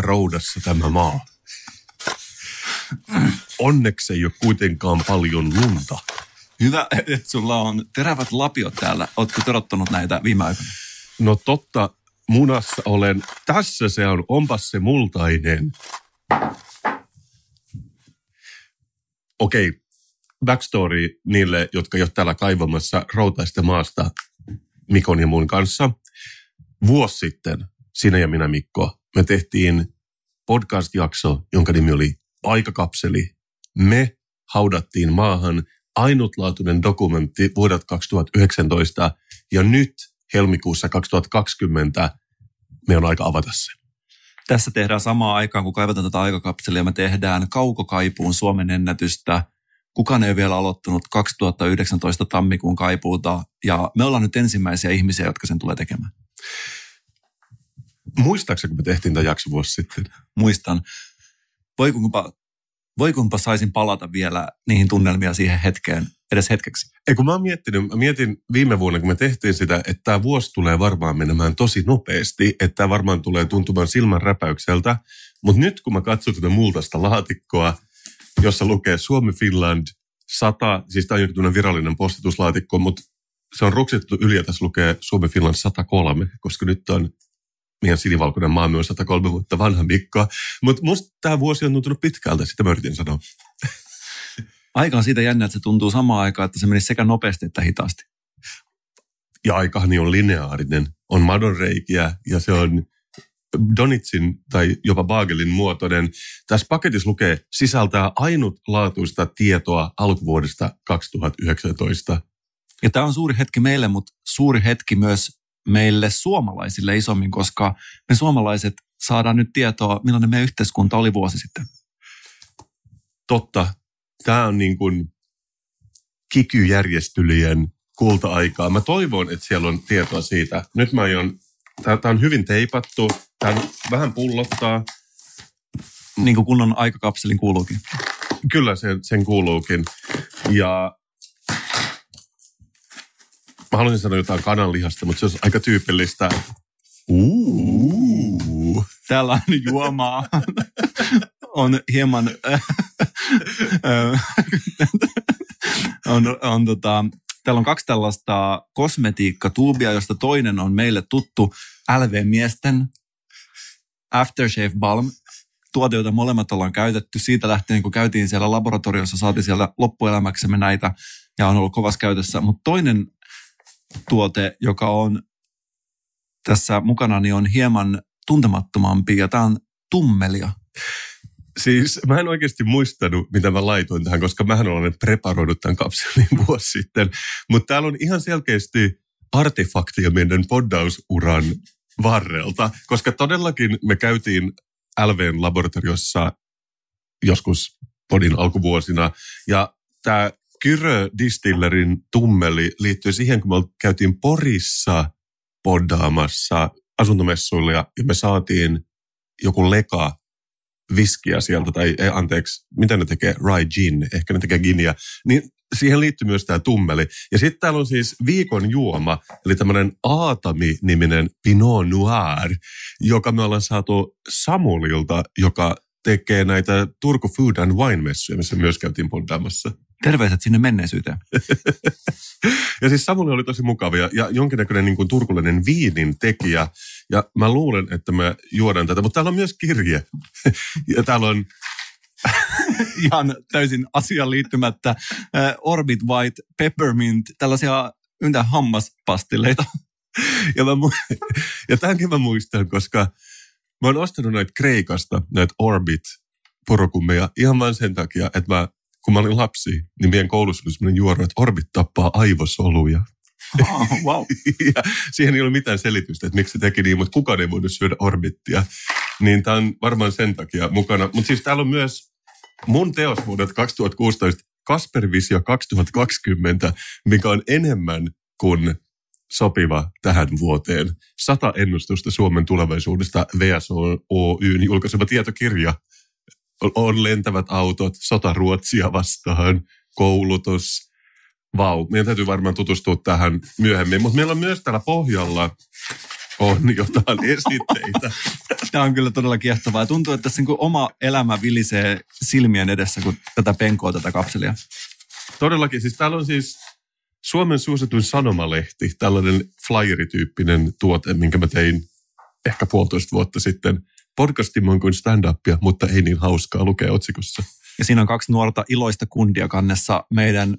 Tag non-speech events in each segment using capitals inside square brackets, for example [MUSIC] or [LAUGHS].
Onpa roudassa tämä maa. Onneksi ei ole kuitenkaan paljon lunta. Hyvä, että sulla on terävät lapiot täällä. Ootko terottanut näitä viime aikoina? No totta, munassa olen. Tässä se on, onpas se multainen. Okei, backstory niille, jotka jo täällä kaivamassa routaista maasta Mikon ja mun kanssa. Vuosi sitten, sinä ja minä Mikko, me tehtiin podcast-jakso, jonka nimi oli Aikakapseli. Me haudattiin maahan ainutlaatuinen dokumentti vuodelta 2019 ja nyt helmikuussa 2020 me on aika avata se. Tässä tehdään samaan aikaan, kun kaivataan tätä aikakapselia. Me tehdään kaukokaipuun Suomen ennätystä. Kukaan ei ole vielä aloittanut 2019 tammikuun kaipuuta ja me ollaan nyt ensimmäisiä ihmisiä, jotka sen tulee tekemään. Muistaakseni, kun me tehtiin tämä jakso vuosi sitten? Muistan. Voi kunpa, voi kunpa saisin palata vielä niihin tunnelmia siihen hetkeen, edes hetkeksi. Ei kun mä oon miettinyt, mä mietin viime vuonna, kun me tehtiin sitä, että tämä vuosi tulee varmaan menemään tosi nopeasti, että tämä varmaan tulee tuntumaan silmän räpäykseltä. Mutta nyt kun mä katson tätä multaista laatikkoa, jossa lukee Suomi Finland 100, siis tämä on joku virallinen postituslaatikko, mutta se on ruksittu yli ja tässä lukee Suomi Finland 103, koska nyt on meidän sinivalkoinen maamme on 103 vuotta vanha Mikko. Mutta musta tämä vuosi on tuntunut pitkältä, sitä mä yritin sanoa. Aika on siitä jännä, että se tuntuu samaan aikaan, että se menisi sekä nopeasti että hitaasti. Ja aikahani on lineaarinen. On madonreikiä ja se on Donitsin tai jopa Bagelin muotoinen. Tässä paketissa lukee sisältää ainutlaatuista tietoa alkuvuodesta 2019. Ja tämä on suuri hetki meille, mutta suuri hetki myös meille suomalaisille isommin, koska me suomalaiset saadaan nyt tietoa, millainen meidän yhteiskunta oli vuosi sitten. Totta. Tämä on niin kuin kikyjärjestelyjen kulta-aikaa. Mä toivon, että siellä on tietoa siitä. Nyt mä aion, tämä on hyvin teipattu, tämä vähän pullottaa. Niin kuin kunnon aikakapselin kuuluukin. Kyllä sen, sen kuuluukin. Ja Mä haluaisin sanoa jotain kananlihasta, mutta se on aika tyypillistä. Uuu. Täällä on juomaa. on hieman... on, on tota, täällä on kaksi tällaista kosmetiikkatuubia, josta toinen on meille tuttu LV-miesten Aftershave Balm tuote, jota molemmat ollaan käytetty. Siitä lähtien, kun käytiin siellä laboratoriossa, saatiin siellä loppuelämäksemme näitä ja on ollut kovassa käytössä. Mutta toinen tuote, joka on tässä mukana, niin on hieman tuntemattomampi ja tämä on tummelia. Siis mä en oikeasti muistanut, mitä mä laitoin tähän, koska mähän olen preparoinut tämän kapselin [LAUGHS] vuosi sitten. Mutta täällä on ihan selkeästi artefaktia meidän poddausuran varrelta, koska todellakin me käytiin LVn laboratoriossa joskus podin alkuvuosina, ja tämä Kyrö Distillerin tummeli liittyy siihen, kun me käytiin Porissa poddaamassa asuntomessuilla ja me saatiin joku leka viskiä sieltä, tai ei, anteeksi, mitä ne tekee? Rye gin, ehkä ne tekee ginia. Niin siihen liittyy myös tämä tummeli. Ja sitten täällä on siis viikon juoma, eli tämmöinen Aatami-niminen Pinot Noir, joka me ollaan saatu Samulilta, joka tekee näitä Turku Food and Wine-messuja, missä myös käytiin poddaamassa. Terveiset sinne menneisyyteen. [LAUGHS] ja siis Samuli oli tosi mukavia ja jonkinnäköinen niin kuin turkullinen viinin tekijä. Ja mä luulen, että me juodaan tätä, mutta täällä on myös kirje. [LAUGHS] ja täällä on [LAUGHS] ihan täysin asiaan liittymättä. Uh, Orbit White Peppermint, tällaisia yntä hammaspastilleita. ja, mä, ja tämänkin mä muistan, koska mä oon ostanut näitä Kreikasta, näitä Orbit porokummeja ihan vain sen takia, että mä kun mä olin lapsi, niin meidän koulussa oli sellainen juoro, että orbit tappaa aivosoluja. Oh, wow. [LAUGHS] ja siihen ei ole mitään selitystä, että miksi se teki niin, mutta kukaan ei voinut syödä orbittia. Niin tämä on varmaan sen takia mukana. Mutta siis täällä on myös mun teos vuodelta 2016, Kaspervisio 2020, mikä on enemmän kuin sopiva tähän vuoteen. Sata ennustusta Suomen tulevaisuudesta VSO Oyn julkaisema tietokirja. On lentävät autot, sota Ruotsia vastaan, koulutus. Vau, meidän täytyy varmaan tutustua tähän myöhemmin. Mutta meillä on myös täällä pohjalla on jotain [LAUGHS] esitteitä. Tämä on kyllä todella kiehtovaa. Tuntuu, että tässä niin oma elämä vilisee silmien edessä, kun tätä penkoa tätä kapselia. Todellakin, siis täällä on siis Suomen suosituin sanomalehti, tällainen flyerityyppinen tuote, minkä mä tein ehkä puolitoista vuotta sitten. Podcastimon kuin stand-upia, mutta ei niin hauskaa lukea otsikossa. Ja siinä on kaksi nuorta iloista kundia kannessa meidän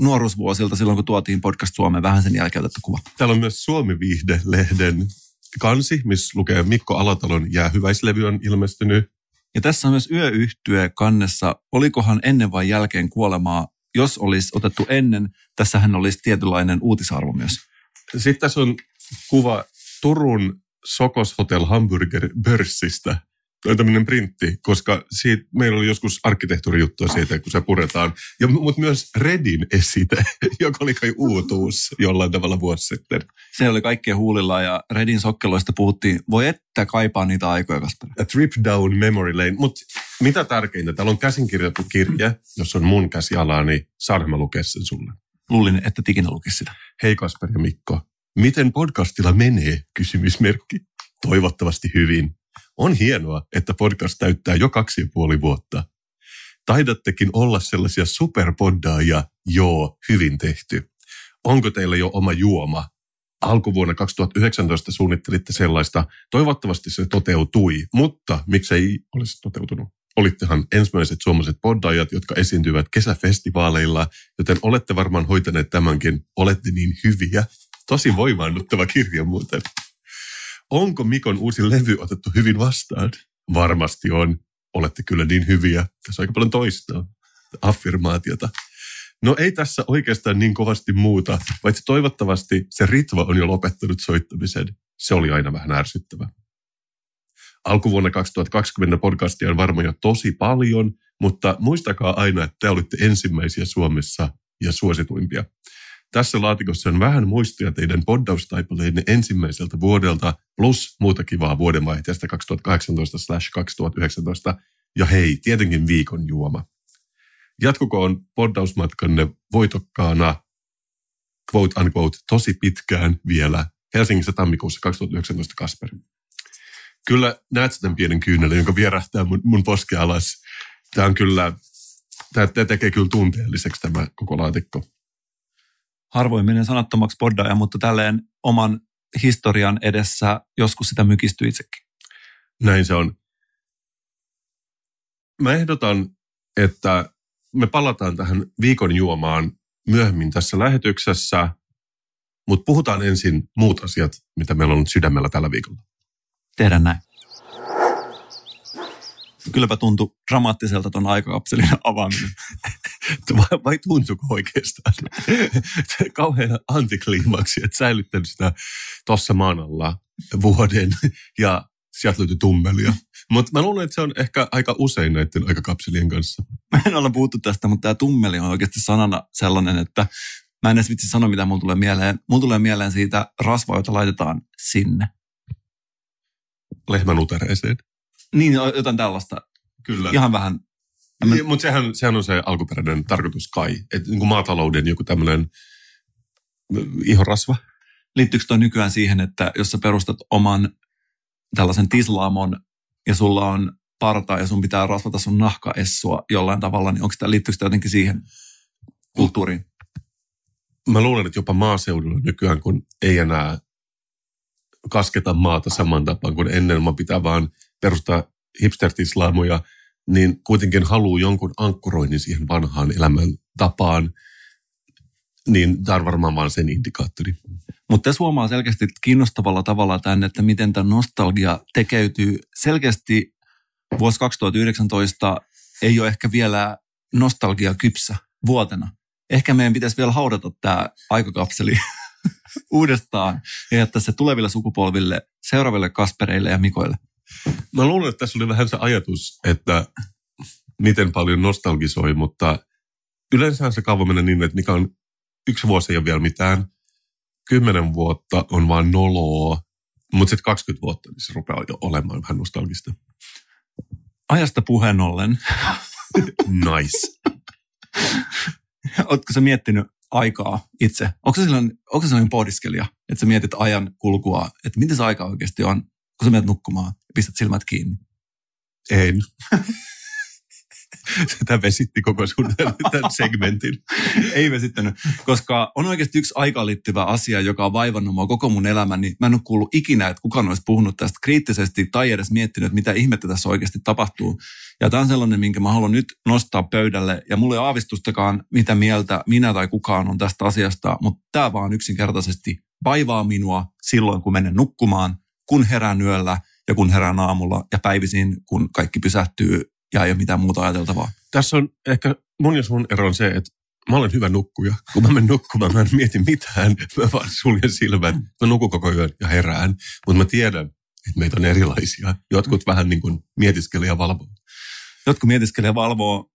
nuoruusvuosilta silloin, kun tuotiin podcast Suomeen vähän sen jälkeen otettu kuva. Täällä on myös Suomi-viihde-lehden kansi, missä lukee Mikko Alatalon jäähyväislevy on ilmestynyt. Ja tässä on myös yöyhtye kannessa. Olikohan ennen vai jälkeen kuolemaa? Jos olisi otettu ennen, tässähän olisi tietynlainen uutisarvo myös. Sitten tässä on kuva Turun Sokos Hotel Hamburger Börssistä. Tämä on tämmöinen printti, koska siitä, meillä oli joskus arkkitehtuurijuttua siitä, kun se puretaan. Ja, mutta myös Redin esite, [LAUGHS] joka oli kai uutuus jollain tavalla vuosi sitten. Se oli kaikkea huulilla ja Redin sokkeloista puhuttiin. Voi että kaipaa niitä aikoja, Kasper. A trip down memory lane. Mutta mitä tärkeintä, täällä on käsinkirjoitettu kirje, jos on mun käsiala, niin saanko mä lukea sen sulle? Luulin, että ikinä lukisi sitä. Hei Kasper ja Mikko, miten podcastilla menee? Kysymysmerkki. Toivottavasti hyvin. On hienoa, että podcast täyttää jo kaksi ja puoli vuotta. Taidattekin olla sellaisia superpoddaajia, joo, hyvin tehty. Onko teillä jo oma juoma? Alkuvuonna 2019 suunnittelitte sellaista. Toivottavasti se toteutui, mutta miksei olisi toteutunut? Olittehan ensimmäiset suomalaiset poddaajat, jotka esiintyvät kesäfestivaaleilla, joten olette varmaan hoitaneet tämänkin. Olette niin hyviä. Tosi voimaannuttava kirja muuten. Onko Mikon uusi levy otettu hyvin vastaan? Varmasti on. Olette kyllä niin hyviä. Tässä on aika paljon toistaa. Affirmaatiota. No ei tässä oikeastaan niin kovasti muuta, paitsi toivottavasti se Ritva on jo lopettanut soittamisen. Se oli aina vähän ärsyttävä. Alkuvuonna 2020 podcastia on varmaan jo tosi paljon, mutta muistakaa aina, että te olitte ensimmäisiä Suomessa ja suosituimpia. Tässä laatikossa on vähän muistia teidän poddaustaipaleiden ensimmäiseltä vuodelta plus muuta kivaa vuodenvaihteesta 2018-2019. Ja hei, tietenkin viikon juoma. Jatkukoon poddausmatkanne voitokkaana, quote unquote, tosi pitkään vielä Helsingissä tammikuussa 2019 Kasper. Kyllä näet sen pienen kyynelen, jonka vierähtää mun, mun poske alas. Tämä on kyllä, tämä tekee kyllä tunteelliseksi tämä koko laatikko harvoin menen sanattomaksi poddaaja, mutta tälleen oman historian edessä joskus sitä mykistyy itsekin. Näin se on. Mä ehdotan, että me palataan tähän viikon juomaan myöhemmin tässä lähetyksessä, mutta puhutaan ensin muut asiat, mitä meillä on sydämellä tällä viikolla. Tehdään näin. Kylläpä tuntui dramaattiselta tuon aikakapselin avaaminen. Vai, vai tuntuuko oikeastaan? [LAUGHS] Kauhean antikliimaksi, että säilyttänyt sitä tuossa maan alla vuoden ja sieltä löytyi tummelia. Mutta mä luulen, että se on ehkä aika usein näiden aikakapselien kanssa. Mä en ole puhuttu tästä, mutta tämä tummeli on oikeasti sanana sellainen, että mä en edes vitsi sanoa, mitä mulla tulee mieleen. Mulla tulee mieleen siitä rasvaa, jota laitetaan sinne. Lehmän utereeseen. Niin, jotain tällaista. Kyllä. Ihan vähän. Niin, Mutta sehän, sehän on se alkuperäinen tarkoitus kai. Että niin maatalouden joku tämmöinen ihorasva. Liittyykö toi nykyään siihen, että jos sä perustat oman tällaisen tislaamon ja sulla on parta ja sun pitää rasvata sun nahkaessua jollain tavalla, niin onko tämä, liittyykö sitä jotenkin siihen kulttuuriin? Mä luulen, että jopa maaseudulla nykyään, kun ei enää kasketa maata saman tapaan kuin ennen, vaan pitää vaan perustaa hipstertislaamoja, niin kuitenkin haluaa jonkun ankkuroinnin siihen vanhaan elämän tapaan, niin tämä on varmaan vaan sen indikaattori. Mutta tässä huomaa selkeästi kiinnostavalla tavalla tämän, että miten tämä nostalgia tekeytyy. Selkeästi vuosi 2019 ei ole ehkä vielä nostalgia kypsä vuotena. Ehkä meidän pitäisi vielä haudata tämä aikakapseli [LAUGHS] uudestaan ja jättää se tuleville sukupolville, seuraaville Kaspereille ja Mikoille. Mä luulen, että tässä oli vähän se ajatus, että miten paljon nostalgisoi, mutta yleensä se kaava menee niin, että mikä on yksi vuosi ei ole vielä mitään, kymmenen vuotta on vaan noloa, mutta sitten 20 vuotta, niin se rupeaa jo olemaan vähän nostalgista. Ajasta puheen ollen. [LAUGHS] nice. Oletko sä miettinyt aikaa itse? Onko se sellainen, onko se sellainen pohdiskelija, että sä mietit ajan kulkua, että miten se aika oikeasti on, kun sä menet nukkumaan pistät silmät kiinni? En. [LAUGHS] Tämä vesitti koko sun [LAUGHS] tämän segmentin. Ei vesittänyt, koska on oikeasti yksi aikaan liittyvä asia, joka on vaivannut mua koko mun elämäni. Mä en ole kuullut ikinä, että kukaan olisi puhunut tästä kriittisesti tai edes miettinyt, että mitä ihmettä tässä oikeasti tapahtuu. Ja tämä on sellainen, minkä mä haluan nyt nostaa pöydälle. Ja mulla ei ole aavistustakaan, mitä mieltä minä tai kukaan on tästä asiasta, mutta tämä vaan yksinkertaisesti vaivaa minua silloin, kun menen nukkumaan, kun herään yöllä ja kun herään aamulla ja päivisin, kun kaikki pysähtyy ja ei ole mitään muuta ajateltavaa. Tässä on ehkä mun ja sun ero on se, että mä olen hyvä nukkuja. Kun mä menen nukkumaan, mä en mieti mitään. Mä vaan suljen silmät. Mä nukun koko yön ja herään. Mutta mä tiedän, että meitä on erilaisia. Jotkut vähän niin kuin mietiskelee ja valvoo. Jotkut mietiskelee ja valvoo.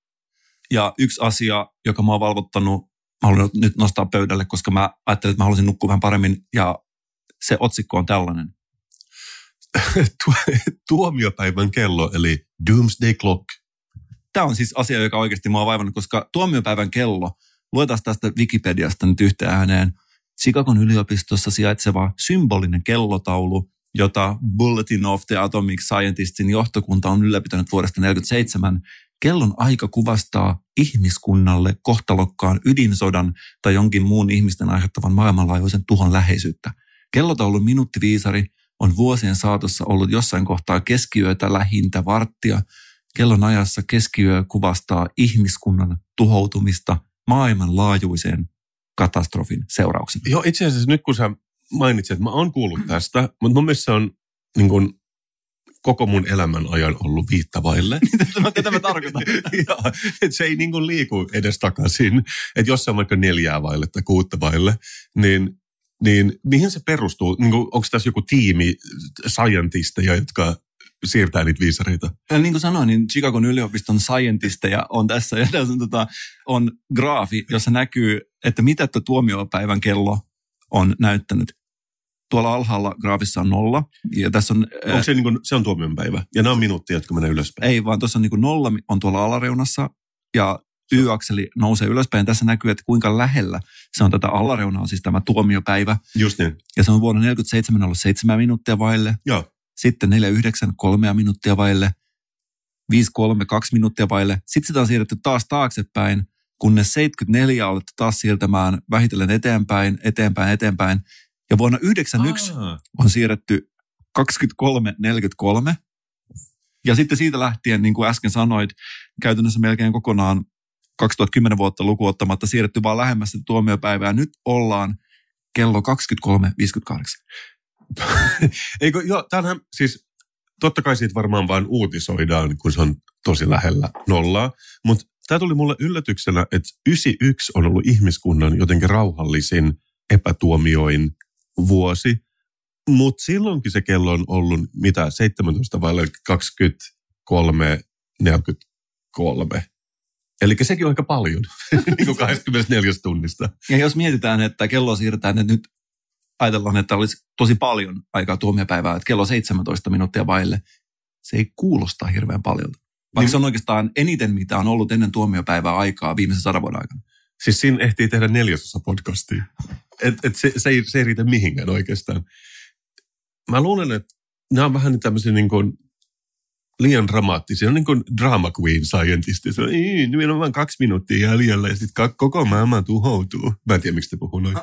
Ja yksi asia, joka mä oon valvottanut, mä haluan nyt nostaa pöydälle, koska mä ajattelin, että mä haluaisin nukkua vähän paremmin. Ja se otsikko on tällainen. [LAUGHS] tuomiopäivän kello, eli Doomsday Clock. Tämä on siis asia, joka oikeasti mua on vaivannut, koska tuomiopäivän kello, luetaan tästä Wikipediasta nyt yhteen ääneen, Chicagon yliopistossa sijaitseva symbolinen kellotaulu, jota Bulletin of the Atomic Scientistin johtokunta on ylläpitänyt vuodesta 1947. Kellon aika kuvastaa ihmiskunnalle kohtalokkaan ydinsodan tai jonkin muun ihmisten aiheuttavan maailmanlaajuisen tuhon läheisyyttä. Kellotaulun minuuttiviisari on vuosien saatossa ollut jossain kohtaa keskiyötä lähintä varttia. Kellon ajassa keskiyö kuvastaa ihmiskunnan tuhoutumista maailmanlaajuiseen katastrofin seurauksena. Joo, itse asiassa nyt kun sä mainitsit, että mä oon kuullut tästä, mutta mun mielestä se on niin kuin, koko mun elämän ajan ollut viittavaille. Tätä [LAUGHS] mä tarkoitan. [LAUGHS] Joo, että se ei niin liiku edes takaisin. Että jos se on vaikka neljää vaille tai kuutta vaille, niin niin mihin se perustuu? Niin kuin, onko tässä joku tiimi scientisteja, jotka siirtää niitä viisareita? Ja niin kuin sanoin, niin Chicagon yliopiston scientisteja on tässä. [LAUGHS] Ja tässä on, tota, on graafi, jossa näkyy, että mitä tuo tuomiopäivän kello on näyttänyt. Tuolla alhaalla graafissa on nolla. Ja tässä on, Onko se, niin kuin, se on tuomionpäivä? Ja nämä on minuuttia, jotka menee ylöspäin? Ei, vaan tuossa on niin kuin nolla on tuolla alareunassa. Ja y-akseli nousee ylöspäin. Tässä näkyy, että kuinka lähellä se on tätä alareunaa, siis tämä tuomiopäivä. Just niin. Ja se on vuonna 47 ollut 7 minuuttia vaille. Joo. Sitten 49 3 minuuttia vaille. 5 3 2 minuuttia vaille. Sitten sitä on siirretty taas taaksepäin, kunnes 74 on taas siirtämään vähitellen eteenpäin, eteenpäin, eteenpäin. Ja vuonna 91 Aa. on siirretty 23.43. Ja sitten siitä lähtien, niin kuin äsken sanoit, käytännössä melkein kokonaan 2010 vuotta lukuottamatta siirretty vaan lähemmäs tuomiopäivää. Nyt ollaan kello 23.58. [LAUGHS] Eikö, joo, tämähän siis, totta kai siitä varmaan vain uutisoidaan, kun se on tosi lähellä nollaa, mutta tämä tuli mulle yllätyksenä, että 91 on ollut ihmiskunnan jotenkin rauhallisin epätuomioin vuosi, mutta silloinkin se kello on ollut mitä, 17 vai 23, 43. Eli sekin on aika paljon, [LAUGHS] niin kuin 24 tunnista. Ja jos mietitään, että kello siirretään, että nyt ajatellaan, että olisi tosi paljon aikaa tuomiopäivää, että kello on 17 minuuttia vaille, se ei kuulosta hirveän paljon. Vaikka niin, se on oikeastaan eniten, mitä on ollut ennen tuomiopäivää aikaa viimeisen sadan vuoden aikana. Siis siinä ehtii tehdä neljäsosa podcastia. Et, et se, se, ei, se ei riitä mihinkään oikeastaan. Mä luulen, että nämä on vähän tämmöisiä niin kuin liian dramaattisia. On niin kuin drama queen scientisti. Se on, ei, meillä on vain kaksi minuuttia jäljellä ja sitten koko maailma tuhoutuu. Mä en tiedä, miksi te puhuu noin.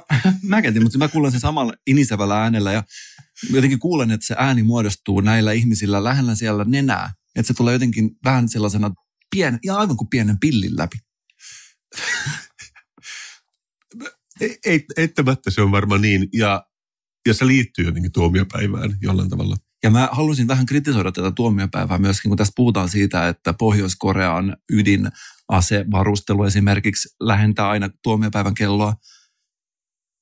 Mä [LAUGHS] en tiedä, mutta mä kuulen sen samalla inisevällä äänellä ja jotenkin kuulen, että se ääni muodostuu näillä ihmisillä lähellä siellä nenää. Että se tulee jotenkin vähän sellaisena pien, ja aivan kuin pienen pillin läpi. [LAUGHS] ei, eittämättä se on varmaan niin. Ja, ja se liittyy jotenkin tuomiopäivään jollain tavalla. Ja mä halusin vähän kritisoida tätä tuomiopäivää myöskin, kun tässä puhutaan siitä, että Pohjois-Korean ydinasevarustelu esimerkiksi lähentää aina tuomiopäivän kelloa.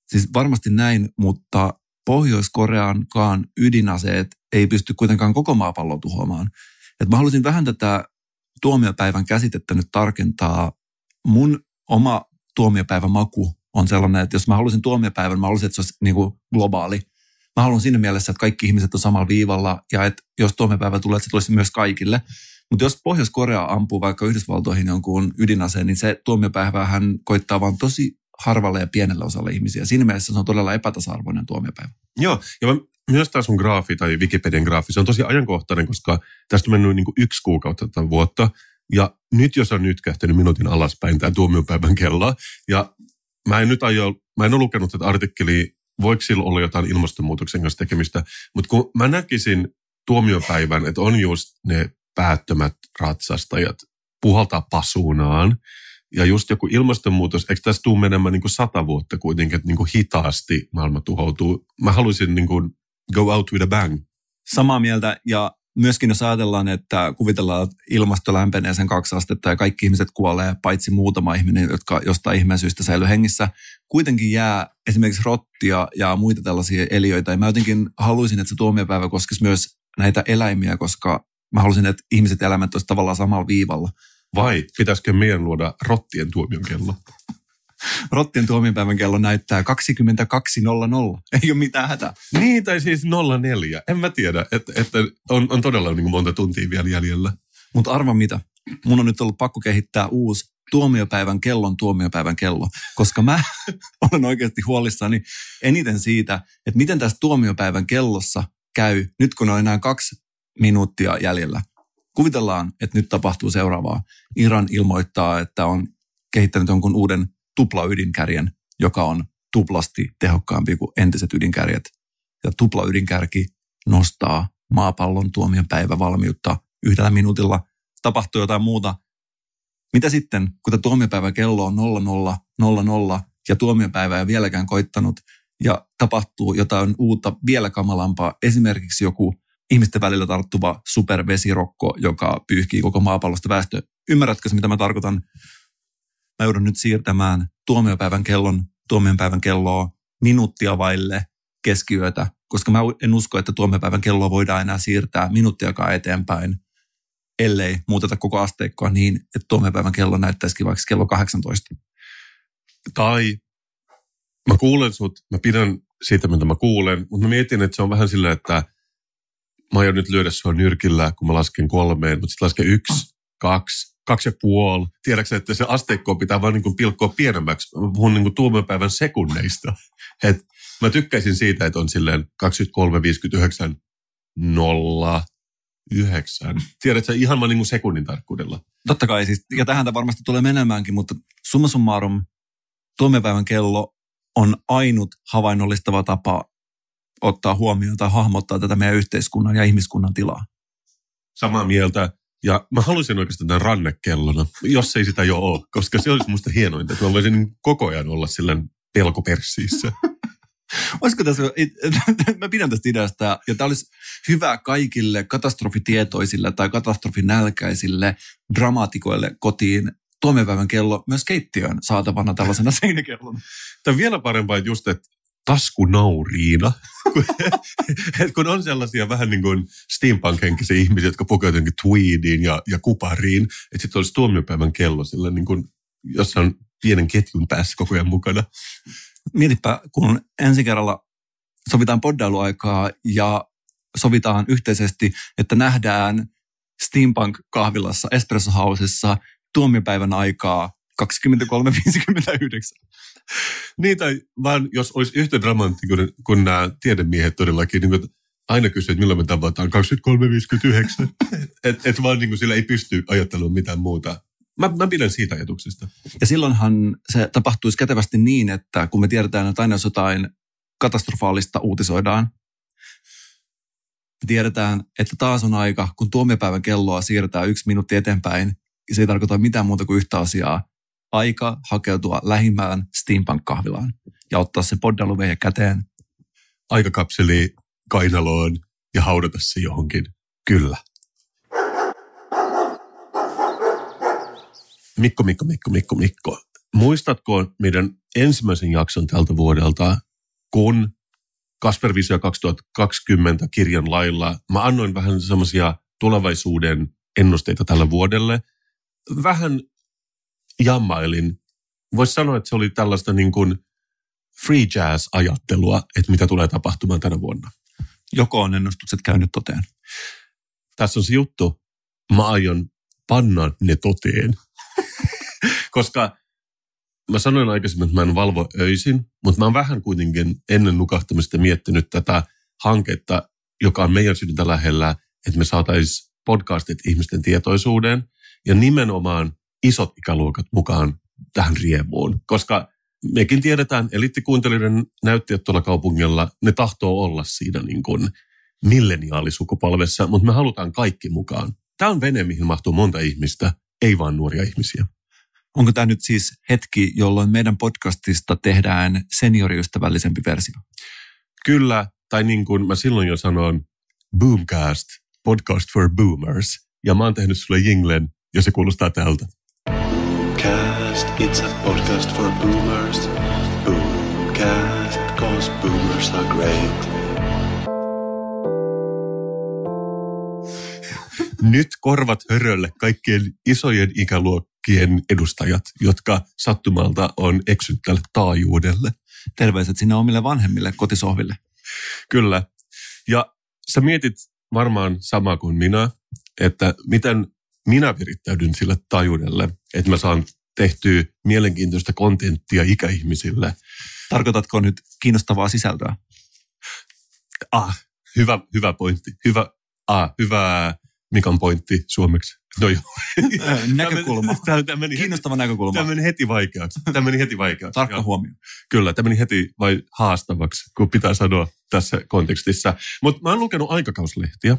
Siis varmasti näin, mutta Pohjois-Koreankaan ydinaseet ei pysty kuitenkaan koko maapalloa tuhoamaan. Et mä halusin vähän tätä tuomiopäivän käsitettä nyt tarkentaa. Mun oma tuomiopäivän maku on sellainen, että jos mä haluaisin tuomiopäivän, mä haluaisin, että se olisi niin kuin globaali. Mä haluan siinä mielessä, että kaikki ihmiset on samalla viivalla ja että jos tuomiopäivä tulee, että se tulisi myös kaikille. Mutta jos Pohjois-Korea ampuu vaikka Yhdysvaltoihin jonkun ydinaseen, niin se tuomiopäivähän koittaa vaan tosi harvalle ja pienelle osalle ihmisiä. Siinä mielessä se on todella epätasa-arvoinen tuomiopäivä. Joo, ja mä, myös tämä sun graafi tai Wikipedian graafi, se on tosi ajankohtainen, koska tästä on mennyt niin kuin yksi kuukautta tätä vuotta. Ja nyt jos on nyt kähtänyt minuutin alaspäin tämä tuomiopäivän kello, ja mä en nyt aio, mä en ole lukenut tätä artikkelia, voiko sillä olla jotain ilmastonmuutoksen kanssa tekemistä, mutta kun mä näkisin tuomiopäivän, että on just ne päättömät ratsastajat puhaltaa pasuunaan, ja just joku ilmastonmuutos, eikö tässä tule menemään niin kuin sata vuotta kuitenkin, että niin kuin hitaasti maailma tuhoutuu. Mä haluaisin niin kuin go out with a bang. Samaa mieltä ja myöskin jos ajatellaan, että kuvitellaan, että ilmasto lämpenee sen kaksi astetta ja kaikki ihmiset kuolee, paitsi muutama ihminen, jotka jostain ihmeen syystä säilyy hengissä, kuitenkin jää esimerkiksi rottia ja muita tällaisia eliöitä. Ja mä jotenkin haluaisin, että se tuomiopäivä koskisi myös näitä eläimiä, koska mä haluaisin, että ihmiset ja eläimet olisivat tavallaan samalla viivalla. Vai pitäisikö meidän luoda rottien tuomion kello? Rottien tuomiopäivän kello näyttää 22.00. Ei ole mitään hätää. Niin, tai siis 04. En mä tiedä, että, että on, on todella niin monta tuntia vielä jäljellä. Mutta arva mitä? Mun on nyt ollut pakko kehittää uusi tuomiopäivän kellon tuomiopäivän kello, koska mä [LAUGHS] olen oikeasti huolissani eniten siitä, että miten tässä tuomiopäivän kellossa käy, nyt kun on enää kaksi minuuttia jäljellä. Kuvitellaan, että nyt tapahtuu seuraavaa. Iran ilmoittaa, että on kehittänyt jonkun uuden tupla-ydinkärjen, joka on tuplasti tehokkaampi kuin entiset ydinkärjet. Ja tupla-ydinkärki nostaa maapallon tuomion päivävalmiutta yhdellä minuutilla. Tapahtuu jotain muuta. Mitä sitten, kun tämä tuomiopäivä kello on 0000 ja tuomiopäivä ei vieläkään koittanut ja tapahtuu jotain uutta vielä kamalampaa, esimerkiksi joku ihmisten välillä tarttuva supervesirokko, joka pyyhkii koko maapallosta väestö. Ymmärrätkö se, mitä mä tarkoitan? Mä joudun nyt siirtämään tuomiopäivän kellon, tuomiopäivän kelloa minuuttia vaille keskiyötä, koska mä en usko, että tuomiopäivän kelloa voidaan enää siirtää minuuttiakaan eteenpäin, ellei muuteta koko asteikkoa niin, että tuomiopäivän kello näyttäisikin vaikka kello 18. Tai mä kuulen sut, mä pidän siitä, mitä mä kuulen, mutta mä mietin, että se on vähän silleen, että mä aion nyt lyödä sua nyrkillä, kun mä lasken kolmeen, mutta sitten lasken yksi, kaksi, kaksi ja puoli. Tiedätkö, että se asteikko pitää vaan niin pilkkoa pienemmäksi. Mä puhun niin tuomiopäivän sekunneista. [LAUGHS] Et mä tykkäisin siitä, että on silleen 23, 59, 0, 9. Tiedätkö, ihan vaan niin sekunnin tarkkuudella. Totta kai siis, ja tähän tämä varmasti tulee menemäänkin, mutta summa summarum, tuomiopäivän kello on ainut havainnollistava tapa ottaa huomioon tai hahmottaa tätä meidän yhteiskunnan ja ihmiskunnan tilaa. Samaa mieltä. Ja mä haluaisin oikeastaan tämän rannekellona, jos ei sitä jo ole, koska se olisi musta hienointa, että mä voisin niin koko ajan olla silleen pelkoperssiissä. [LAUGHS] Olisiko tässä, mä pidän tästä ideasta, ja tämä olisi hyvä kaikille katastrofitietoisille tai katastrofinälkäisille dramaatikoille kotiin tuomiopäivän kello myös keittiöön saatavana tällaisena seinäkellona. Tämä on vielä parempaa, just, että taskunauriina. [LAUGHS] Et kun on sellaisia vähän niin kuin steampunk-henkisiä ihmisiä, jotka pukeutuvat tweediin ja, ja kupariin, että sitten olisi tuomiopäivän kello sillä niin kuin, jossa on pienen ketjun päässä koko ajan mukana. Mietipä, kun ensi kerralla sovitaan poddailuaikaa ja sovitaan yhteisesti, että nähdään Steampunk-kahvilassa Espresso Housessa tuomiopäivän aikaa 23.59. niin, tai vaan jos olisi yhtä dramaattinen kuin nämä tiedemiehet todellakin, niin aina kysyy, että milloin me tavataan 23.59. [LAUGHS] että et vaan niin kuin sillä ei pysty ajattelemaan mitään muuta. Mä, mä pidän siitä ajatuksesta. Ja silloinhan se tapahtuisi kätevästi niin, että kun me tiedetään, että aina jos jotain katastrofaalista uutisoidaan, me tiedetään, että taas on aika, kun tuomiopäivän kelloa siirretään yksi minuutti eteenpäin, ja se ei tarkoita mitään muuta kuin yhtä asiaa, aika hakeutua lähimmään steampunk-kahvilaan ja ottaa se poddaluveihin käteen. Aikakapseli kainaloon ja haudata se johonkin. Kyllä. Mikko, Mikko, Mikko, Mikko, Mikko. Muistatko meidän ensimmäisen jakson tältä vuodelta, kun Kasper Visio 2020 kirjan lailla mä annoin vähän semmoisia tulevaisuuden ennusteita tälle vuodelle. Vähän jammailin. Voisi sanoa, että se oli tällaista niin kuin free jazz-ajattelua, että mitä tulee tapahtumaan tänä vuonna. Joko on ennustukset käynyt toteen? Tässä on se juttu. Mä aion panna ne toteen. Koska mä sanoin aikaisemmin, että mä en valvo öisin, mutta mä oon vähän kuitenkin ennen nukahtamista miettinyt tätä hanketta, joka on meidän sydäntä lähellä, että me saataisiin podcastit ihmisten tietoisuuden ja nimenomaan isot ikäluokat mukaan tähän riemuun, koska mekin tiedetään, eliittikuuntelijoiden näyttäjät tuolla kaupungilla, ne tahtoo olla siinä niin kuin milleniaalisukupolvessa, mutta me halutaan kaikki mukaan. Tämä on vene, mihin mahtuu monta ihmistä, ei vain nuoria ihmisiä. Onko tämä nyt siis hetki, jolloin meidän podcastista tehdään senioriystävällisempi versio? Kyllä, tai niin kuin mä silloin jo sanoin, Boomcast, podcast for boomers. Ja mä oon tehnyt sulle jinglen, ja se kuulostaa tältä. Boomcast, it's a podcast for boomers. Boomcast, cause boomers are great. Nyt korvat hörölle kaikkien isojen ikäluokkien edustajat, jotka sattumalta on eksynyt tälle taajuudelle. Terveiset sinne omille vanhemmille kotisohville. Kyllä. Ja sä mietit varmaan sama kuin minä, että miten minä virittäydyn sille taajuudelle, että mä saan tehtyä mielenkiintoista kontenttia ikäihmisille. Tarkoitatko nyt kiinnostavaa sisältöä? Ah, hyvä, hyvä pointti. Hyvä, ah, hyvää Mikan pointti suomeksi? No joo. näkökulma. Tämä, tämä meni Kiinnostava heti, näkökulma. Tämä meni heti vaikeaksi. Tämä meni heti vaikeaksi. Tarkka Joo. huomio. Kyllä, tämä meni heti vai haastavaksi, kun pitää sanoa tässä kontekstissa. Mutta mä oon lukenut aikakauslehtiä,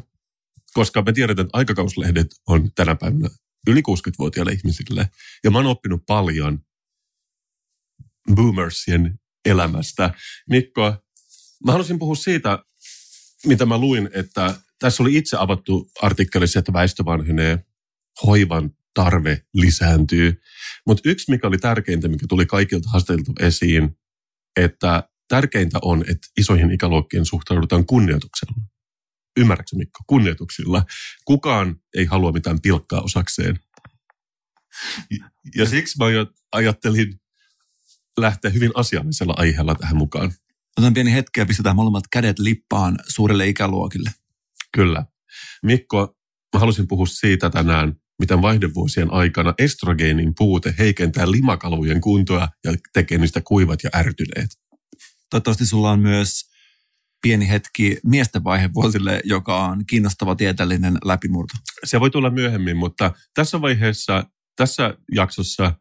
koska me tiedetään, että aikakauslehdet on tänä päivänä yli 60-vuotiaille ihmisille. Ja mä oon oppinut paljon boomersien elämästä. Mikko, mä haluaisin puhua siitä, mitä mä luin, että tässä oli itse avattu artikkelissa, että väestö vanhenee, hoivan tarve lisääntyy. Mutta yksi, mikä oli tärkeintä, mikä tuli kaikilta haasteilta esiin, että tärkeintä on, että isoihin ikäluokkien suhtaudutaan kunnioituksella. Ymmärrätkö Mikko? Kunnioituksilla. Kukaan ei halua mitään pilkkaa osakseen. Ja siksi mä ajattelin lähteä hyvin asiallisella aiheella tähän mukaan. Otan pieni hetki ja pistetään molemmat kädet lippaan suurille ikäluokille. Kyllä. Mikko, mä halusin puhua siitä tänään, miten vaihdevuosien aikana estrogeenin puute heikentää limakalvojen kuntoa ja tekee niistä kuivat ja ärtyneet. Toivottavasti sulla on myös pieni hetki miesten vaihevuosille, joka on kiinnostava tieteellinen läpimurto. Se voi tulla myöhemmin, mutta tässä vaiheessa, tässä jaksossa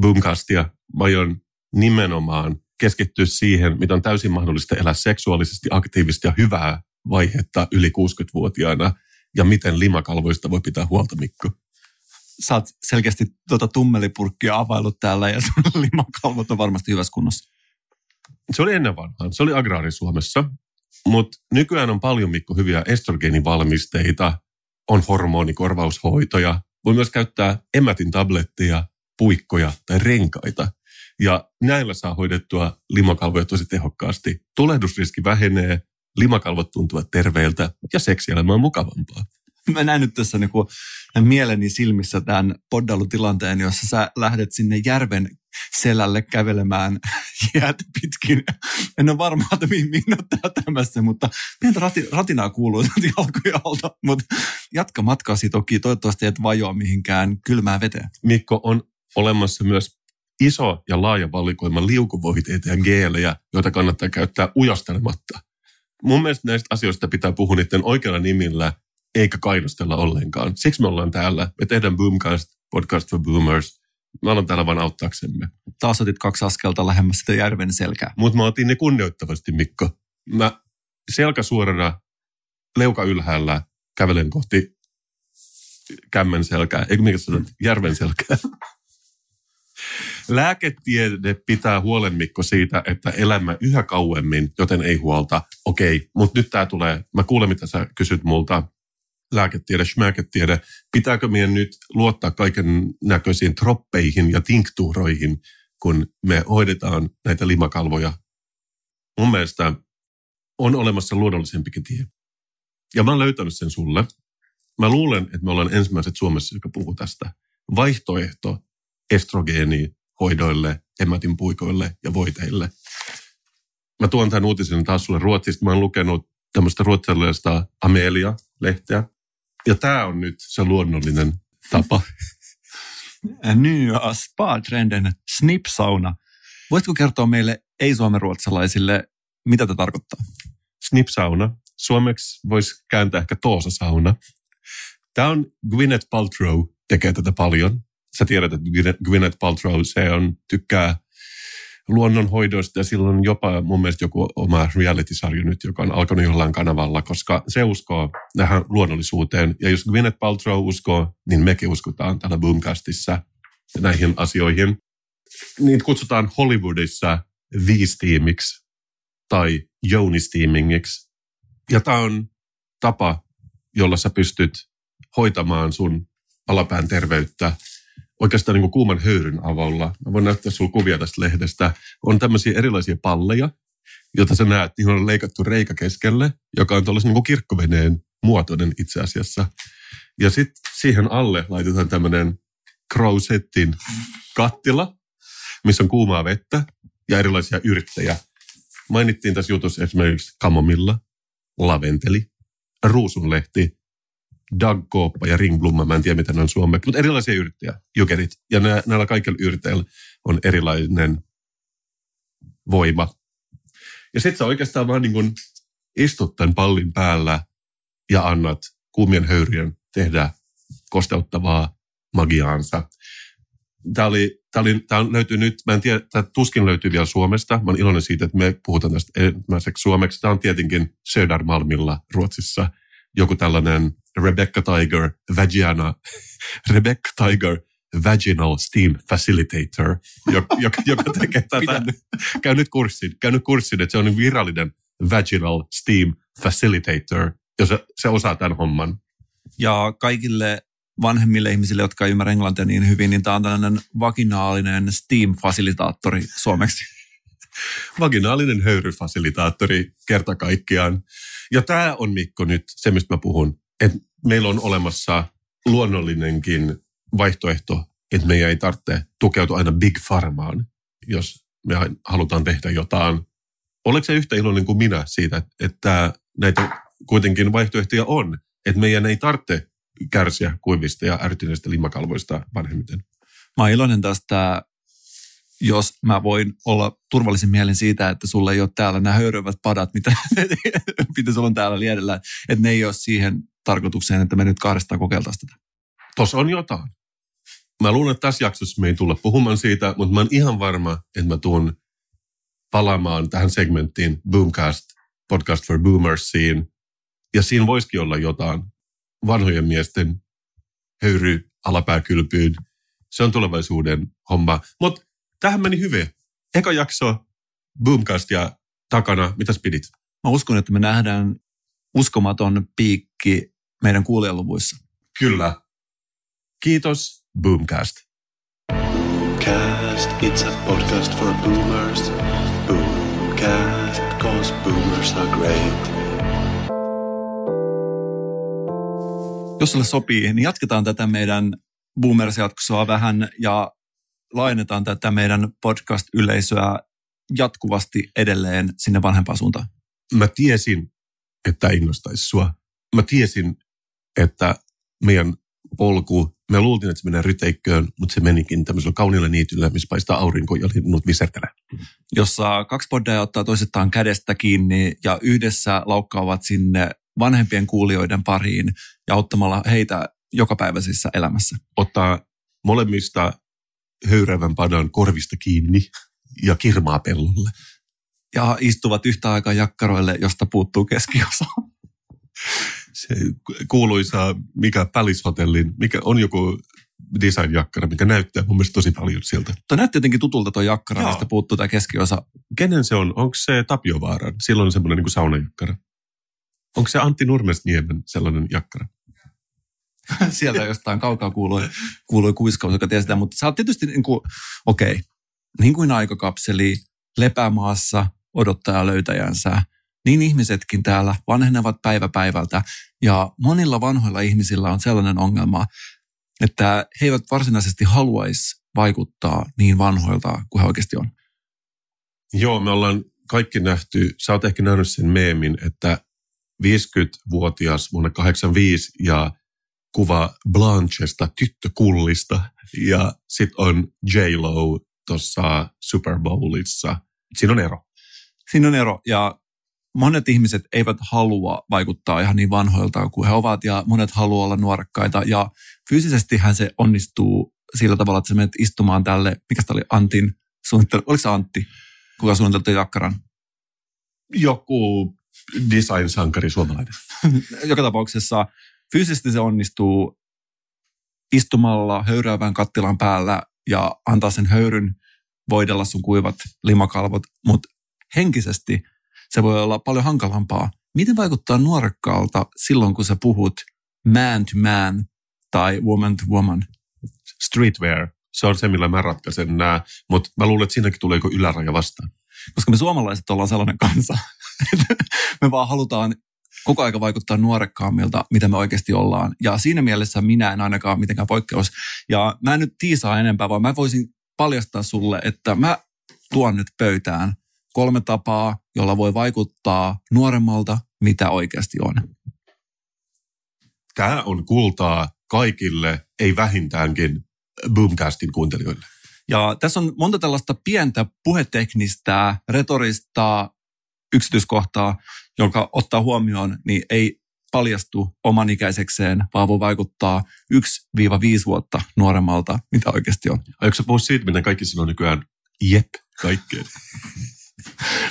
Boomcastia mä aion nimenomaan keskittyä siihen, mitä on täysin mahdollista elää seksuaalisesti aktiivista ja hyvää vaihetta yli 60-vuotiaana ja miten limakalvoista voi pitää huolta, Mikko. Sä oot selkeästi tuota tummelipurkkia availut täällä ja sun [LAUGHS] limakalvot on varmasti hyvässä kunnossa. Se oli ennen vanhaan, se oli agraari-Suomessa, mutta nykyään on paljon, Mikko, hyviä estrogeenivalmisteita, on hormonikorvaushoitoja, voi myös käyttää emätin tabletteja, puikkoja tai renkaita. Ja näillä saa hoidettua limakalvoja tosi tehokkaasti. Tulehdusriski vähenee, limakalvot tuntuvat terveiltä ja seksielämä on mukavampaa. Mä näen nyt tässä niinku mieleni silmissä tämän poddalutilanteen, jossa sä lähdet sinne järven selälle kävelemään [LAUGHS] jäätä pitkin. En ole varma, että mihin, olet tämässä, mutta pientä rati, ratinaa kuuluu jalkojen alta. Mutta jatka matkasi toki, toivottavasti et vajoa mihinkään kylmään veteen. Mikko, on olemassa myös iso ja laaja valikoima liukuvoiteita ja geelejä, joita kannattaa käyttää ujostelematta. Mun mielestä näistä asioista pitää puhua niiden oikealla nimillä, eikä kainostella ollenkaan. Siksi me ollaan täällä. Me tehdään Boomcast, podcast for boomers. Me ollaan täällä vain auttaaksemme. Taas otit kaksi askelta lähemmäs sitä järven selkää. Mutta mä otin ne kunnioittavasti, Mikko. Mä selkä suorana, leuka ylhäällä, kävelen kohti kämmen selkää. Eikö mikä sanot? Järven selkää. Lääketiede pitää huolen, Mikko, siitä, että elämä yhä kauemmin, joten ei huolta. Okei, mutta nyt tämä tulee. Mä kuulen, mitä sä kysyt multa. Lääketiede, schmäketiede. Pitääkö meidän nyt luottaa kaiken näköisiin troppeihin ja tinktuuroihin, kun me hoidetaan näitä limakalvoja? Mun mielestä on olemassa luonnollisempikin tie. Ja mä oon löytänyt sen sulle. Mä luulen, että me ollaan ensimmäiset Suomessa, joka puhuu tästä. Vaihtoehto estrogeenihoidoille, hematin puikoille ja voiteille. Mä tuon tämän uutisen taas sulle Ruotsista. Mä oon lukenut tämmöistä ruotsalaista Amelia-lehteä. Ja tämä on nyt se luonnollinen tapa. [LAUGHS] Nya spa-trenden snipsauna. Voisitko kertoa meille ei-suomenruotsalaisille, mitä tämä tarkoittaa? Snipsauna. Suomeksi voisi kääntää ehkä toosasauna. Tämä on Gwyneth Paltrow tekee tätä paljon. Sä tiedät, että Gwyneth Paltrow se on, tykkää luonnonhoidoista ja silloin jopa mun mielestä joku oma reality-sarja nyt, joka on alkanut jollain kanavalla, koska se uskoo tähän luonnollisuuteen. Ja jos Gwyneth Paltrow uskoo, niin mekin uskotaan täällä Boomcastissa näihin asioihin. Niitä kutsutaan Hollywoodissa viistiimiksi tai jounisteamingiksi. Ja tämä on tapa, jolla sä pystyt hoitamaan sun alapään terveyttä oikeastaan niin kuin kuuman höyryn avulla. Mä voin näyttää sinulle kuvia tästä lehdestä. On tämmöisiä erilaisia palleja, joita sä näet, niin on leikattu reikä keskelle, joka on tuollaisen niin kirkkoveneen muotoinen itse asiassa. Ja sitten siihen alle laitetaan tämmöinen Crowsettin kattila, missä on kuumaa vettä ja erilaisia yrttejä. Mainittiin tässä jutussa esimerkiksi kamomilla, laventeli, ruusunlehti, dagkooppa ja ringblomma, mä en tiedä mitä ne on suomeksi, mutta erilaisia yrttejä, jokerit. Ja nä, näillä kaikilla yrteillä on erilainen voima. Ja sitten sä oikeastaan vaan niin kun istut tämän pallin päällä ja annat kuumien höyryjen tehdä kosteuttavaa magiaansa. Tämä, oli, tämä, oli, tämä löytyy nyt, mä en tiedä, tämä tuskin löytyy vielä Suomesta. Mä olen iloinen siitä, että me puhutaan tästä ensimmäiseksi suomeksi. Tämä on tietenkin Södermalmilla Ruotsissa joku tällainen Rebecca Tiger Vagiana, [LAUGHS] Rebecca Tiger Vaginal Steam Facilitator, joka, joka, joka tekee tätä. käy nyt kurssin, käy nyt kurssin, että se on virallinen Vaginal Steam Facilitator, jos se, se osaa tämän homman. Ja kaikille vanhemmille ihmisille, jotka ei ymmärrä englantia niin hyvin, niin tämä on tällainen vaginaalinen Steam-fasilitaattori suomeksi. Vaginaalinen höyryfasilitaattori kerta kaikkiaan. Ja tämä on Mikko nyt se, mistä mä puhun että meillä on olemassa luonnollinenkin vaihtoehto, että meidän ei tarvitse tukeutua aina Big Pharmaan, jos me halutaan tehdä jotain. Oletko se yhtä iloinen kuin minä siitä, että näitä kuitenkin vaihtoehtoja on, että meidän ei tarvitse kärsiä kuivista ja ärtyneistä limakalvoista vanhemmiten? Mä oon iloinen tästä jos mä voin olla turvallisin mielin siitä, että sulla ei ole täällä nämä höyryvät padat, mitä, mitä sulla on täällä liedellä, että ne ei ole siihen tarkoitukseen, että me nyt kahdestaan kokeiltaisiin tätä. Tuossa on jotain. Mä luulen, että tässä jaksossa me ei tulla puhumaan siitä, mutta mä oon ihan varma, että mä tuun palaamaan tähän segmenttiin Boomcast, podcast for boomersiin. Ja siinä voisikin olla jotain vanhojen miesten höyry alapääkylpyyn. Se on tulevaisuuden homma. Mutta tähän meni hyvin. Eka jakso Boomcastia takana. Mitäs pidit? Mä uskon, että me nähdään uskomaton piikki meidän kuulijaluvuissa. Kyllä. Kiitos Boomcast. Boomcast, it's a podcast for boomers. Boomcast, cause boomers are great. Jos sulle sopii, niin jatketaan tätä meidän boomers-jaksoa vähän ja laajennetaan tätä meidän podcast-yleisöä jatkuvasti edelleen sinne vanhempaan suuntaan. Mä tiesin, että innostaisi sua. Mä tiesin, että meidän polku, me luultiin, että se menee ryteikköön, mutta se menikin tämmöisellä kauniilla niityllä, missä paistaa aurinko ja linnut visertelee. Jossa kaksi poddia ottaa toisestaan kädestä kiinni ja yhdessä laukkaavat sinne vanhempien kuulijoiden pariin ja auttamalla heitä jokapäiväisessä elämässä. Ottaa molemmista höyrävän padan korvista kiinni ja kirmaa pellolle. Ja istuvat yhtä aikaa jakkaroille, josta puuttuu keskiosa. Se kuuluisa, mikä Palace Hotellin, mikä on joku design-jakkara, mikä näyttää mun mielestä tosi paljon sieltä. Tuo näytti jotenkin tutulta tuo jakkara, Joo. mistä puuttuu tämä keskiosa. Kenen se on? Onko se Tapio Vaaran? Silloin on semmoinen niin kuin saunajakkara. Onko se Antti Nurmesniemen sellainen jakkara? [LAUGHS] Sieltä jostain kaukaa kuului, kuului kuiskaus, joka tiesi sitä. Mutta sä oot tietysti, niin kuin, okei, okay, niin kuin aikakapseli, lepämaassa odottaa löytäjänsä. Niin ihmisetkin täällä vanhenevat päivä päivältä. Ja monilla vanhoilla ihmisillä on sellainen ongelma, että he eivät varsinaisesti haluaisi vaikuttaa niin vanhoilta kuin he oikeasti on. Joo, me ollaan kaikki nähty, sä oot ehkä nähnyt sen meemin, että 50-vuotias vuonna 85 ja kuva Blanchesta, tyttökullista, ja sitten on J-Lo tuossa Super Bowlissa. Siinä on ero. Siinä on ero ja monet ihmiset eivät halua vaikuttaa ihan niin vanhoilta kuin he ovat ja monet haluaa olla nuorekkaita ja fyysisestihän se onnistuu sillä tavalla, että sä menet istumaan tälle, mikä tämä oli Antin suunnittelu, oliko se Antti, kuka suunnitteli tuon jakkaran? Joku design-sankari suomalainen. [LAUGHS] Joka tapauksessa fyysisesti se onnistuu istumalla höyräävän kattilan päällä ja antaa sen höyryn voidella sun kuivat limakalvot, mutta henkisesti se voi olla paljon hankalampaa. Miten vaikuttaa nuorekkaalta silloin, kun sä puhut man to man tai woman to woman? Streetwear, se on se, millä mä ratkaisen nämä, mutta mä luulen, että siinäkin tulee joku yläraja vastaan. Koska me suomalaiset ollaan sellainen kansa, [LAUGHS] että me vaan halutaan koko aika vaikuttaa nuorekkaammilta, mitä me oikeasti ollaan. Ja siinä mielessä minä en ainakaan mitenkään poikkeus. Ja mä en nyt tiisaa enempää, vaan mä voisin paljastaa sulle, että mä tuon nyt pöytään kolme tapaa, jolla voi vaikuttaa nuoremmalta, mitä oikeasti on. Tämä on kultaa kaikille, ei vähintäänkin Boomcastin kuuntelijoille. Ja tässä on monta tällaista pientä puheteknistä, retorista yksityiskohtaa, joka ottaa huomioon, niin ei paljastu oman ikäisekseen, vaan voi vaikuttaa 1-5 vuotta nuoremmalta, mitä oikeasti on. Aiotko sä puhua siitä, miten kaikki sanoo nykyään jep kaikkeen?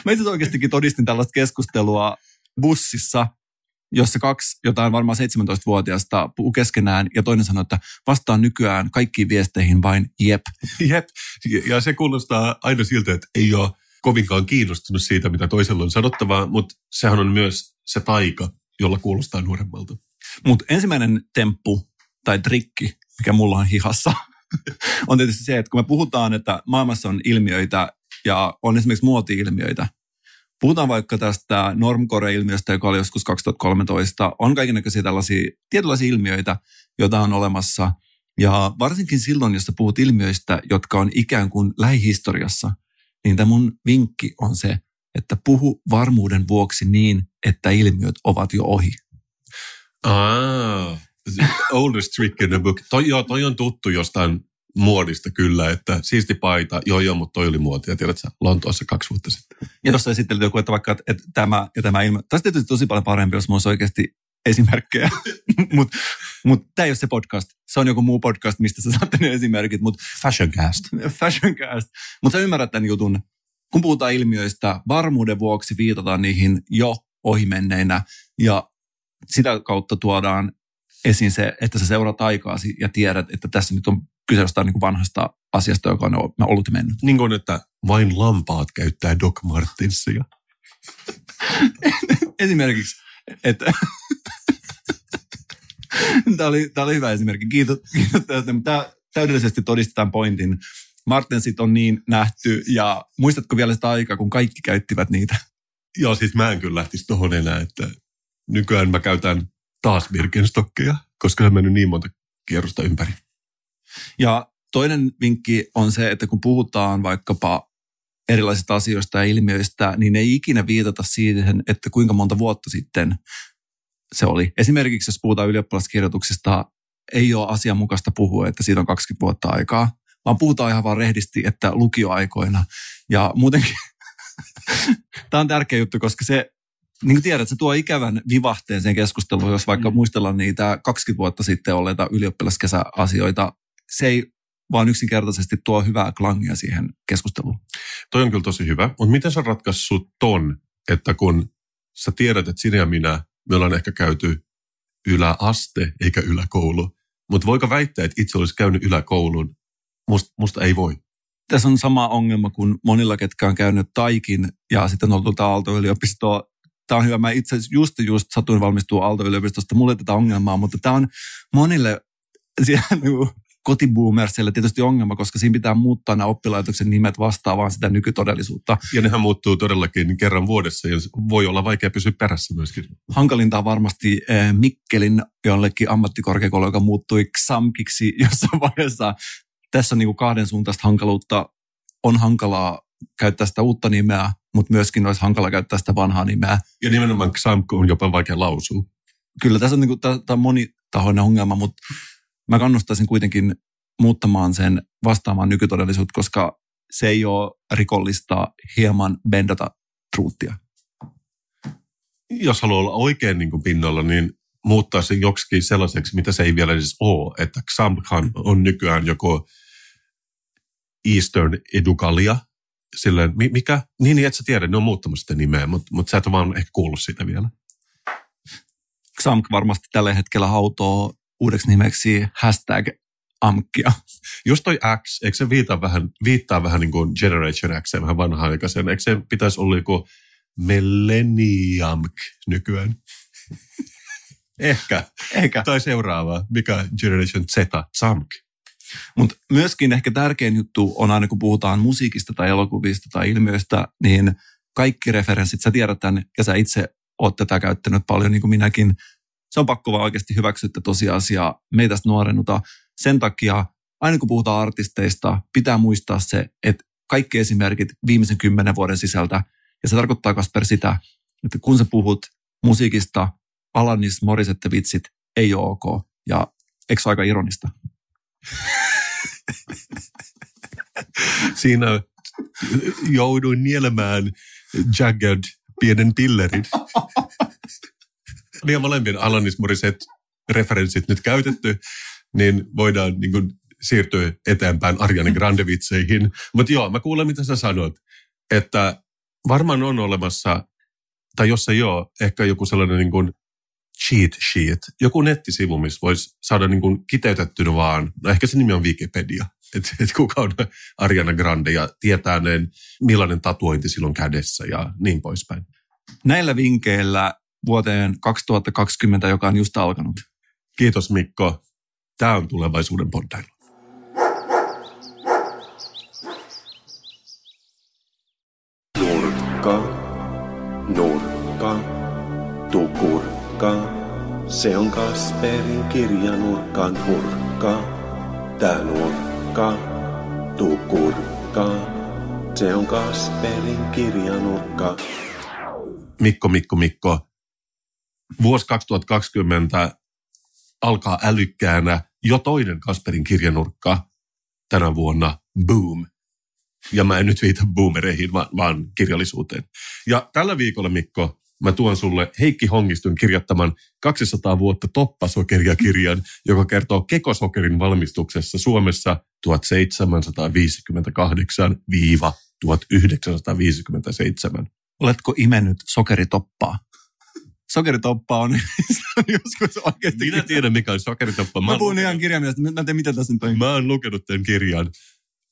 Mä itse oikeastikin todistin tällaista keskustelua bussissa, jossa kaksi jotain varmaan 17-vuotiaasta puhuu keskenään ja toinen sanoi, että vastaan nykyään kaikkiin viesteihin vain jep. Jep. Ja se kuulostaa aina siltä, että ei ole kovinkaan kiinnostunut siitä, mitä toisella on sanottavaa, mutta sehän on myös se taika, jolla kuulostaa nuoremmalta. Mutta ensimmäinen temppu tai trikki, mikä mulla on hihassa, [LAUGHS] on tietysti se, että kun me puhutaan, että maailmassa on ilmiöitä ja on esimerkiksi muoti-ilmiöitä, Puhutaan vaikka tästä normcore-ilmiöstä, joka oli joskus 2013. On kaikenlaisia tällaisia tietynlaisia ilmiöitä, joita on olemassa. Ja varsinkin silloin, jos sä puhut ilmiöistä, jotka on ikään kuin lähihistoriassa, niin tämä mun vinkki on se, että puhu varmuuden vuoksi niin, että ilmiöt ovat jo ohi. Ah, [LAUGHS] oldest trick in the book. Toi, joo, toi on tuttu jostain muodista kyllä, että siisti paita, joo joo, mutta toi oli muotia, tiedätkö, Lontoossa kaksi vuotta sitten. Ja tuossa esittelit joku, että vaikka että tämä ja tämä ilmiö. Tästä tietysti tosi paljon parempi, jos olisi oikeasti esimerkkejä. Mutta [LAUGHS] mut tämä ei ole se podcast. Se on joku muu podcast, mistä sä saatte ne esimerkit. Mut Fashioncast. Fashioncast. Mutta sä ymmärrät tämän jutun. Kun puhutaan ilmiöistä, varmuuden vuoksi viitataan niihin jo ohimenneinä. Ja sitä kautta tuodaan esiin se, että sä seuraat aikaasi ja tiedät, että tässä nyt on kyse jostain niin kuin vanhasta asiasta, joka on ollut ja mennyt. Niin kuin, että vain lampaat käyttää Doc Martinsia. [LAUGHS] Esimerkiksi, että [LAUGHS] tämä, oli, tämä oli hyvä esimerkki. Kiitos, kiitos tästä. Tämä täydellisesti todisti tämän pointin. Martensit on niin nähty ja muistatko vielä sitä aikaa, kun kaikki käyttivät niitä? Joo, siis mä en kyllä lähtisi tuohon enää, että nykyään mä käytän taas Birkenstockia, koska se on mennyt niin monta kierrosta ympäri. Ja toinen vinkki on se, että kun puhutaan vaikkapa erilaisista asioista ja ilmiöistä, niin ei ikinä viitata siihen, että kuinka monta vuotta sitten se oli. Esimerkiksi jos puhutaan ylioppilaskirjoituksista, ei ole asianmukaista puhua, että siitä on 20 vuotta aikaa, vaan puhutaan ihan vaan rehdisti, että lukioaikoina. Ja muutenkin [LAUGHS] tämä on tärkeä juttu, koska se, niin kuin tiedät, se tuo ikävän vivahteen sen keskusteluun, jos vaikka mm. muistellaan niitä 20 vuotta sitten olleita ylioppilaskesäasioita. Se ei vaan yksinkertaisesti tuo hyvää klangia siihen keskusteluun. Toi on kyllä tosi hyvä, mutta miten sä ratkaissut ton, että kun sä tiedät, että sinä ja minä, me ollaan ehkä käyty yläaste eikä yläkoulu, Mutta voiko väittää, että itse olisi käynyt yläkoulun? Musta, musta ei voi. Tässä on sama ongelma kuin monilla, ketkä on käynyt Taikin ja sitten on ollut Aalto-yliopistoa. Tämä on hyvä. Mä itse asiassa just, just satuin valmistua Aalto-yliopistosta. Mulle tätä ongelmaa, mutta tämä on monille [LAUGHS] siellä niinku kotiboomersille tietysti ongelma, koska siinä pitää muuttaa nämä oppilaitoksen nimet vastaavaan sitä nykytodellisuutta. Ja nehän muuttuu todellakin kerran vuodessa ja voi olla vaikea pysyä perässä myöskin. Hankalinta on varmasti eh, Mikkelin jollekin ammattikorkeakoulu, joka muuttui XAMKiksi [LAUGHS] jossain vaiheessa. Tässä on niin kuin kahden suuntaista hankaluutta. On hankalaa käyttää sitä uutta nimeä, mutta myöskin olisi hankala käyttää sitä vanhaa nimeä. Ja nimenomaan XAMK on jopa vaikea lausua. Kyllä, tässä on, niin kuin, tämä on monitahoinen ongelma, mutta mä kannustaisin kuitenkin muuttamaan sen vastaamaan nykytodellisuutta, koska se ei ole rikollista hieman bendata truuttia. Jos haluaa olla oikein niin kuin pinnalla, niin muuttaa se joksikin sellaiseksi, mitä se ei vielä edes ole. Että Xamkhan on nykyään joko Eastern Educalia, silleen, mikä? Niin, niin et sä tiedä, ne on muuttamassa sitä nimeä, mutta, mutta sä et ole vaan ehkä kuullut sitä vielä. Xamk varmasti tällä hetkellä hautoo uudeksi nimeksi hashtag amkkia. Just toi X, eikö se viittaa vähän, viittaa vähän niin kuin Generation X, vähän vanhaan aikaisen. Eikö se pitäisi olla joku Millenniumk nykyään? [LAUGHS] ehkä, ehkä. Tai seuraava, mikä Generation Z, Zamk. Mutta myöskin ehkä tärkein juttu on aina, kun puhutaan musiikista tai elokuvista tai ilmiöistä, niin kaikki referenssit, sä tiedät tämän ja sä itse oot tätä käyttänyt paljon niin kuin minäkin, se on pakko vaan oikeasti hyväksyä tosiasiaa. Me ei tästä nuorennuta. Sen takia, aina kun puhutaan artisteista, pitää muistaa se, että kaikki esimerkit viimeisen kymmenen vuoden sisältä, ja se tarkoittaa Kasper sitä, että kun sä puhut musiikista, Alanis Morisette vitsit ei ole ok. Ja eikö se aika ironista? [LAUGHS] Siinä jouduin nielemään Jagged pienen pillerin. [LAUGHS] Niin molempien Alanis referenssit nyt käytetty, niin voidaan niin kuin, siirtyä eteenpäin Ariane Grande-vitseihin. Mutta joo, mä kuulen mitä sä sanot, että varmaan on olemassa, tai jos ei ole, ehkä joku sellainen niin kuin cheat sheet, joku nettisivu, missä voisi saada niin kuin kiteytettynä vaan, no ehkä se nimi on Wikipedia, että et kuka on Ariana Grande ja tietää ne, millainen tatuointi silloin kädessä ja niin poispäin. Näillä vinkkeillä vuoteen 2020, joka on just alkanut. Kiitos Mikko. Tämä on tulevaisuuden poddailu. Nurkka, nurkka, tukurkka. Se on Kasperin kirja nurkkaan hurkka. Tää nurkka, tukurkka. Se on Kasperin kirja nurkka. Mikko, Mikko, Mikko. Vuosi 2020 alkaa älykkäänä jo toinen Kasperin kirjanurkka tänä vuonna, Boom. Ja mä en nyt viitä boomereihin, vaan, vaan kirjallisuuteen. Ja tällä viikolla, Mikko, mä tuon sulle Heikki Hongistun kirjoittaman 200 vuotta toppasokeria-kirjan, joka kertoo kekosokerin valmistuksessa Suomessa 1758-1957. Oletko imennyt sokeritoppaa? Sokeritoppa on, [LAUGHS] on joskus oikeasti... Minä tiedän, mikä on sokeritoppa. Mä, mä puhun ihan kirjaimellisesti. Mä en tiedä, mitä tässä nyt on. Mä oon lukenut tämän kirjan.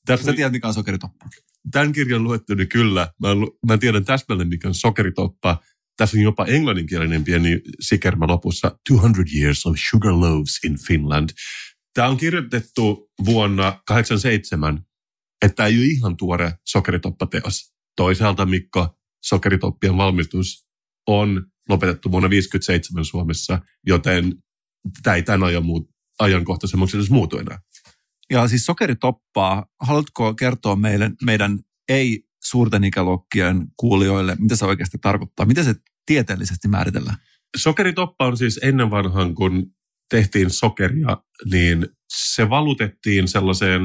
Tässä, Sä tiedät, mikä on sokeritoppa? Tämän kirjan luettu, niin kyllä. Mä, mä tiedän täsmälleen, mikä on sokeritoppa. Tässä on jopa englanninkielinen pieni sikermä lopussa. 200 years of sugar loaves in Finland. Tämä on kirjoitettu vuonna 87, että ei ole ihan tuore sokeritoppateos. Toisaalta, Mikko, sokeritoppien valmistus on lopetettu vuonna 1957 Suomessa, joten tämä ei tämän ajan muut, ajankohtaisemmaksi edes muutu enää. Ja siis sokeritoppaa, haluatko kertoa meille, meidän ei suurten ikäluokkien kuulijoille, mitä se oikeasti tarkoittaa? Miten se tieteellisesti määritellään? Sokeritoppa on siis ennen vanhan, kun tehtiin sokeria, niin se valutettiin sellaiseen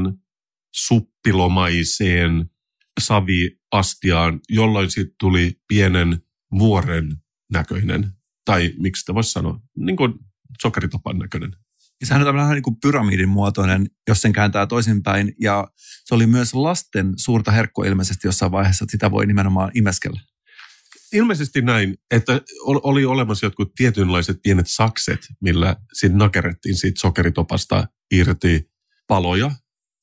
suppilomaiseen saviastiaan, jolloin siitä tuli pienen vuoren näköinen, tai miksi sitä voisi sanoa, niin kuin sokeritopan näköinen. Ja sehän on vähän niin kuin pyramidin muotoinen, jos sen kääntää toisinpäin. Ja se oli myös lasten suurta herkkua ilmeisesti jossain vaiheessa, että sitä voi nimenomaan imeskellä. ilmeisesti näin, että oli olemassa jotkut tietynlaiset pienet sakset, millä siinä nakerettiin siitä sokeritopasta irti paloja.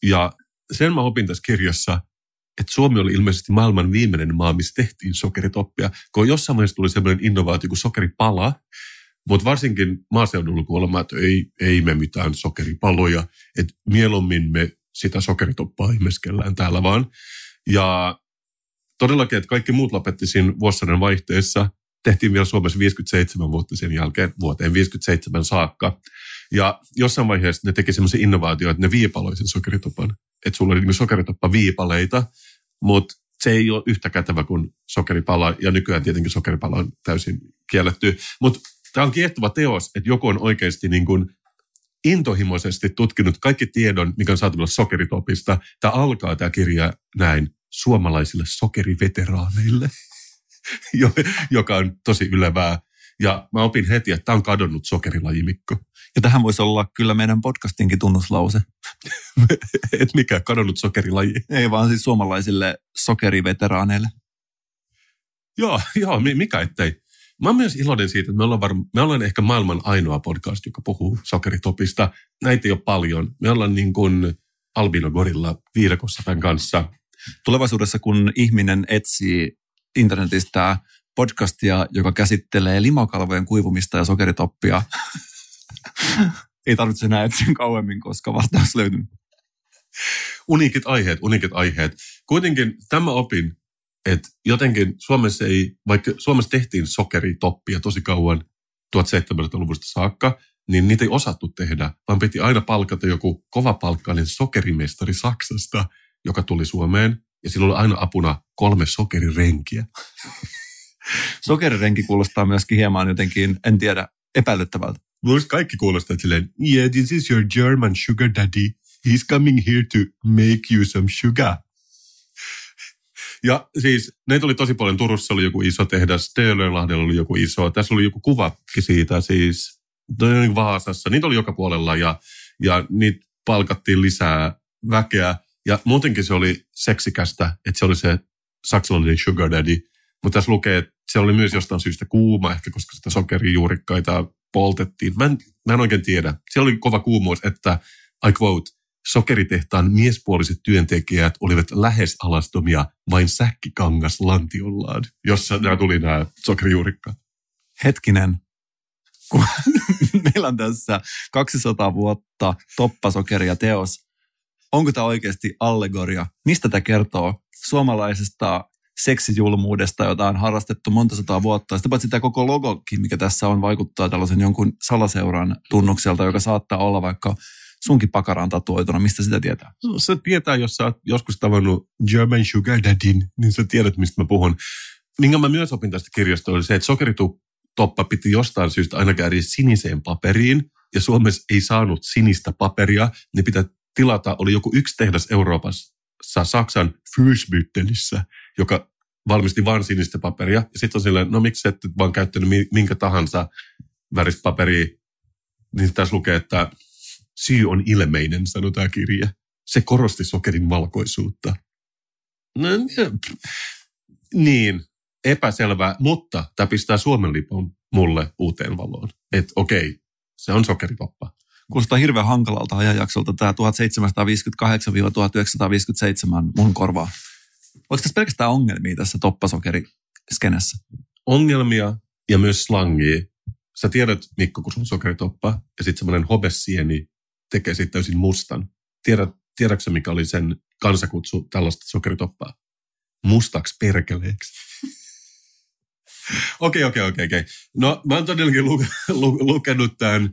Ja sen mä opin tässä kirjassa, että Suomi oli ilmeisesti maailman viimeinen maa, missä tehtiin sokeritoppia, kun jossain vaiheessa tuli sellainen innovaatio kuin sokeripala, mutta varsinkin maaseudulla kuulemma, että ei, ei me mitään sokeripaloja, että mieluummin me sitä sokeritoppaa ihmeskellään täällä vaan. Ja todellakin, että kaikki muut lopetti siinä vuosisadan vaihteessa. Tehtiin vielä Suomessa 57 vuotta sen jälkeen, vuoteen 57 saakka. Ja jossain vaiheessa ne teki semmoisen innovaatio, että ne viipaloi sen sokeritopan. Että sulla oli niin sokeritoppa viipaleita, mutta se ei ole yhtä kätevä kuin sokeripala. Ja nykyään tietenkin sokeripala on täysin kielletty. Mutta tämä on kiehtova teos, että joku on oikeasti niin kuin intohimoisesti tutkinut kaikki tiedon, mikä on saatavilla sokeritopista. Tämä alkaa tämä kirja näin suomalaisille sokeriveteraaneille, [LAUGHS] joka on tosi ylevää. Ja mä opin heti, että tämä on kadonnut sokerilajimikko. Ja tähän voisi olla kyllä meidän podcastinkin tunnuslause. [LAUGHS] Et mikä kadonnut sokerilaji? Ei vaan siis suomalaisille sokeriveteraaneille. Joo, joo, mikä ettei. Mä oon myös iloinen siitä, että me ollaan, varma, me ollaan ehkä maailman ainoa podcast, joka puhuu sokeritopista. Näitä ei ole paljon. Me ollaan niin kuin Albino Gorilla viidakossa tämän kanssa. Tulevaisuudessa, kun ihminen etsii internetistä podcastia, joka käsittelee limokalvojen kuivumista ja sokeritoppia, [LAUGHS] ei tarvitse enää etsiä kauemmin, koska vastaus löytyy. Unikit aiheet, unikit aiheet. Kuitenkin tämä opin, että jotenkin Suomessa ei, vaikka Suomessa tehtiin sokeritoppia tosi kauan 1700-luvusta saakka, niin niitä ei osattu tehdä, vaan piti aina palkata joku kovapalkkainen sokerimestari Saksasta, joka tuli Suomeen, ja sillä oli aina apuna kolme sokerirenkiä. [LAUGHS] Sokerirenki kuulostaa myöskin hieman jotenkin, en tiedä, epäilyttävältä. Minusta kaikki kuulostaa silleen, yeah, this is your German sugar daddy. He's coming here to make you some sugar. Ja siis ne oli tosi paljon. Turussa oli joku iso tehdas, Stölönlahdella oli joku iso. Tässä oli joku kuva siitä siis Vaasassa. Niitä oli joka puolella ja, ja niitä palkattiin lisää väkeä. Ja muutenkin se oli seksikästä, että se oli se saksalainen sugar daddy. Mutta tässä lukee, että se oli myös jostain syystä kuuma, ehkä koska sitä sokerijuurikkaita poltettiin. Mä en, mä en oikein tiedä. Se oli kova kuumuus, että, I quote, sokeritehtaan miespuoliset työntekijät olivat lähes alastomia vain säkkikangas lantiollaan, jossa nämä tuli nämä sokerijuurikkaat. Hetkinen, kun [LAUGHS] meillä on tässä 200 vuotta toppasokeria teos. Onko tämä oikeasti allegoria? Mistä tämä kertoo suomalaisesta seksijulmuudesta, jota on harrastettu monta sataa vuotta. Sitä paitsi tämä koko logokin, mikä tässä on, vaikuttaa tällaisen jonkun salaseuran tunnukselta, joka saattaa olla vaikka sunkin pakaraan tatuoituna. Mistä sitä tietää? No, se tietää, jos sä oot joskus tavannut German Sugar Daddyn, niin sä tiedät, mistä mä puhun. Minkä mä myös opin tästä kirjasta oli se, että sokeritoppa piti jostain syystä aina käydä siniseen paperiin, ja Suomessa ei saanut sinistä paperia, niin pitää tilata, oli joku yksi tehdas Euroopassa, Saksan Fürstbüttelissä, joka valmisti vain sinistä paperia. Ja sitten on silleen, no miksi et vaan käyttänyt minkä tahansa väristä paperia. Niin tässä lukee, että syy on ilmeinen, sanoo tämä kirja. Se korosti sokerin valkoisuutta. No, niin, epäselvää, mutta tämä pistää Suomen lipun mulle uuteen valoon. Että okei, se on sokeritoppa. Kuulostaa hirveän hankalalta ajanjaksolta tämä 1758-1957 mun korvaa. Onko tässä pelkästään ongelmia tässä toppasokeriskenessä? Ongelmia ja myös slangia. Sä tiedät, Mikko, kun sun sokeritoppa ja sitten semmoinen hobessieni tekee siitä täysin mustan. Tiedät, tiedätkö mikä oli sen kansakutsu tällaista sokeritoppaa? Mustaks perkeleeksi. [LAUGHS] Okei, okei, okei, okei. No mä oon todellakin lu- lu- lukenut tämän.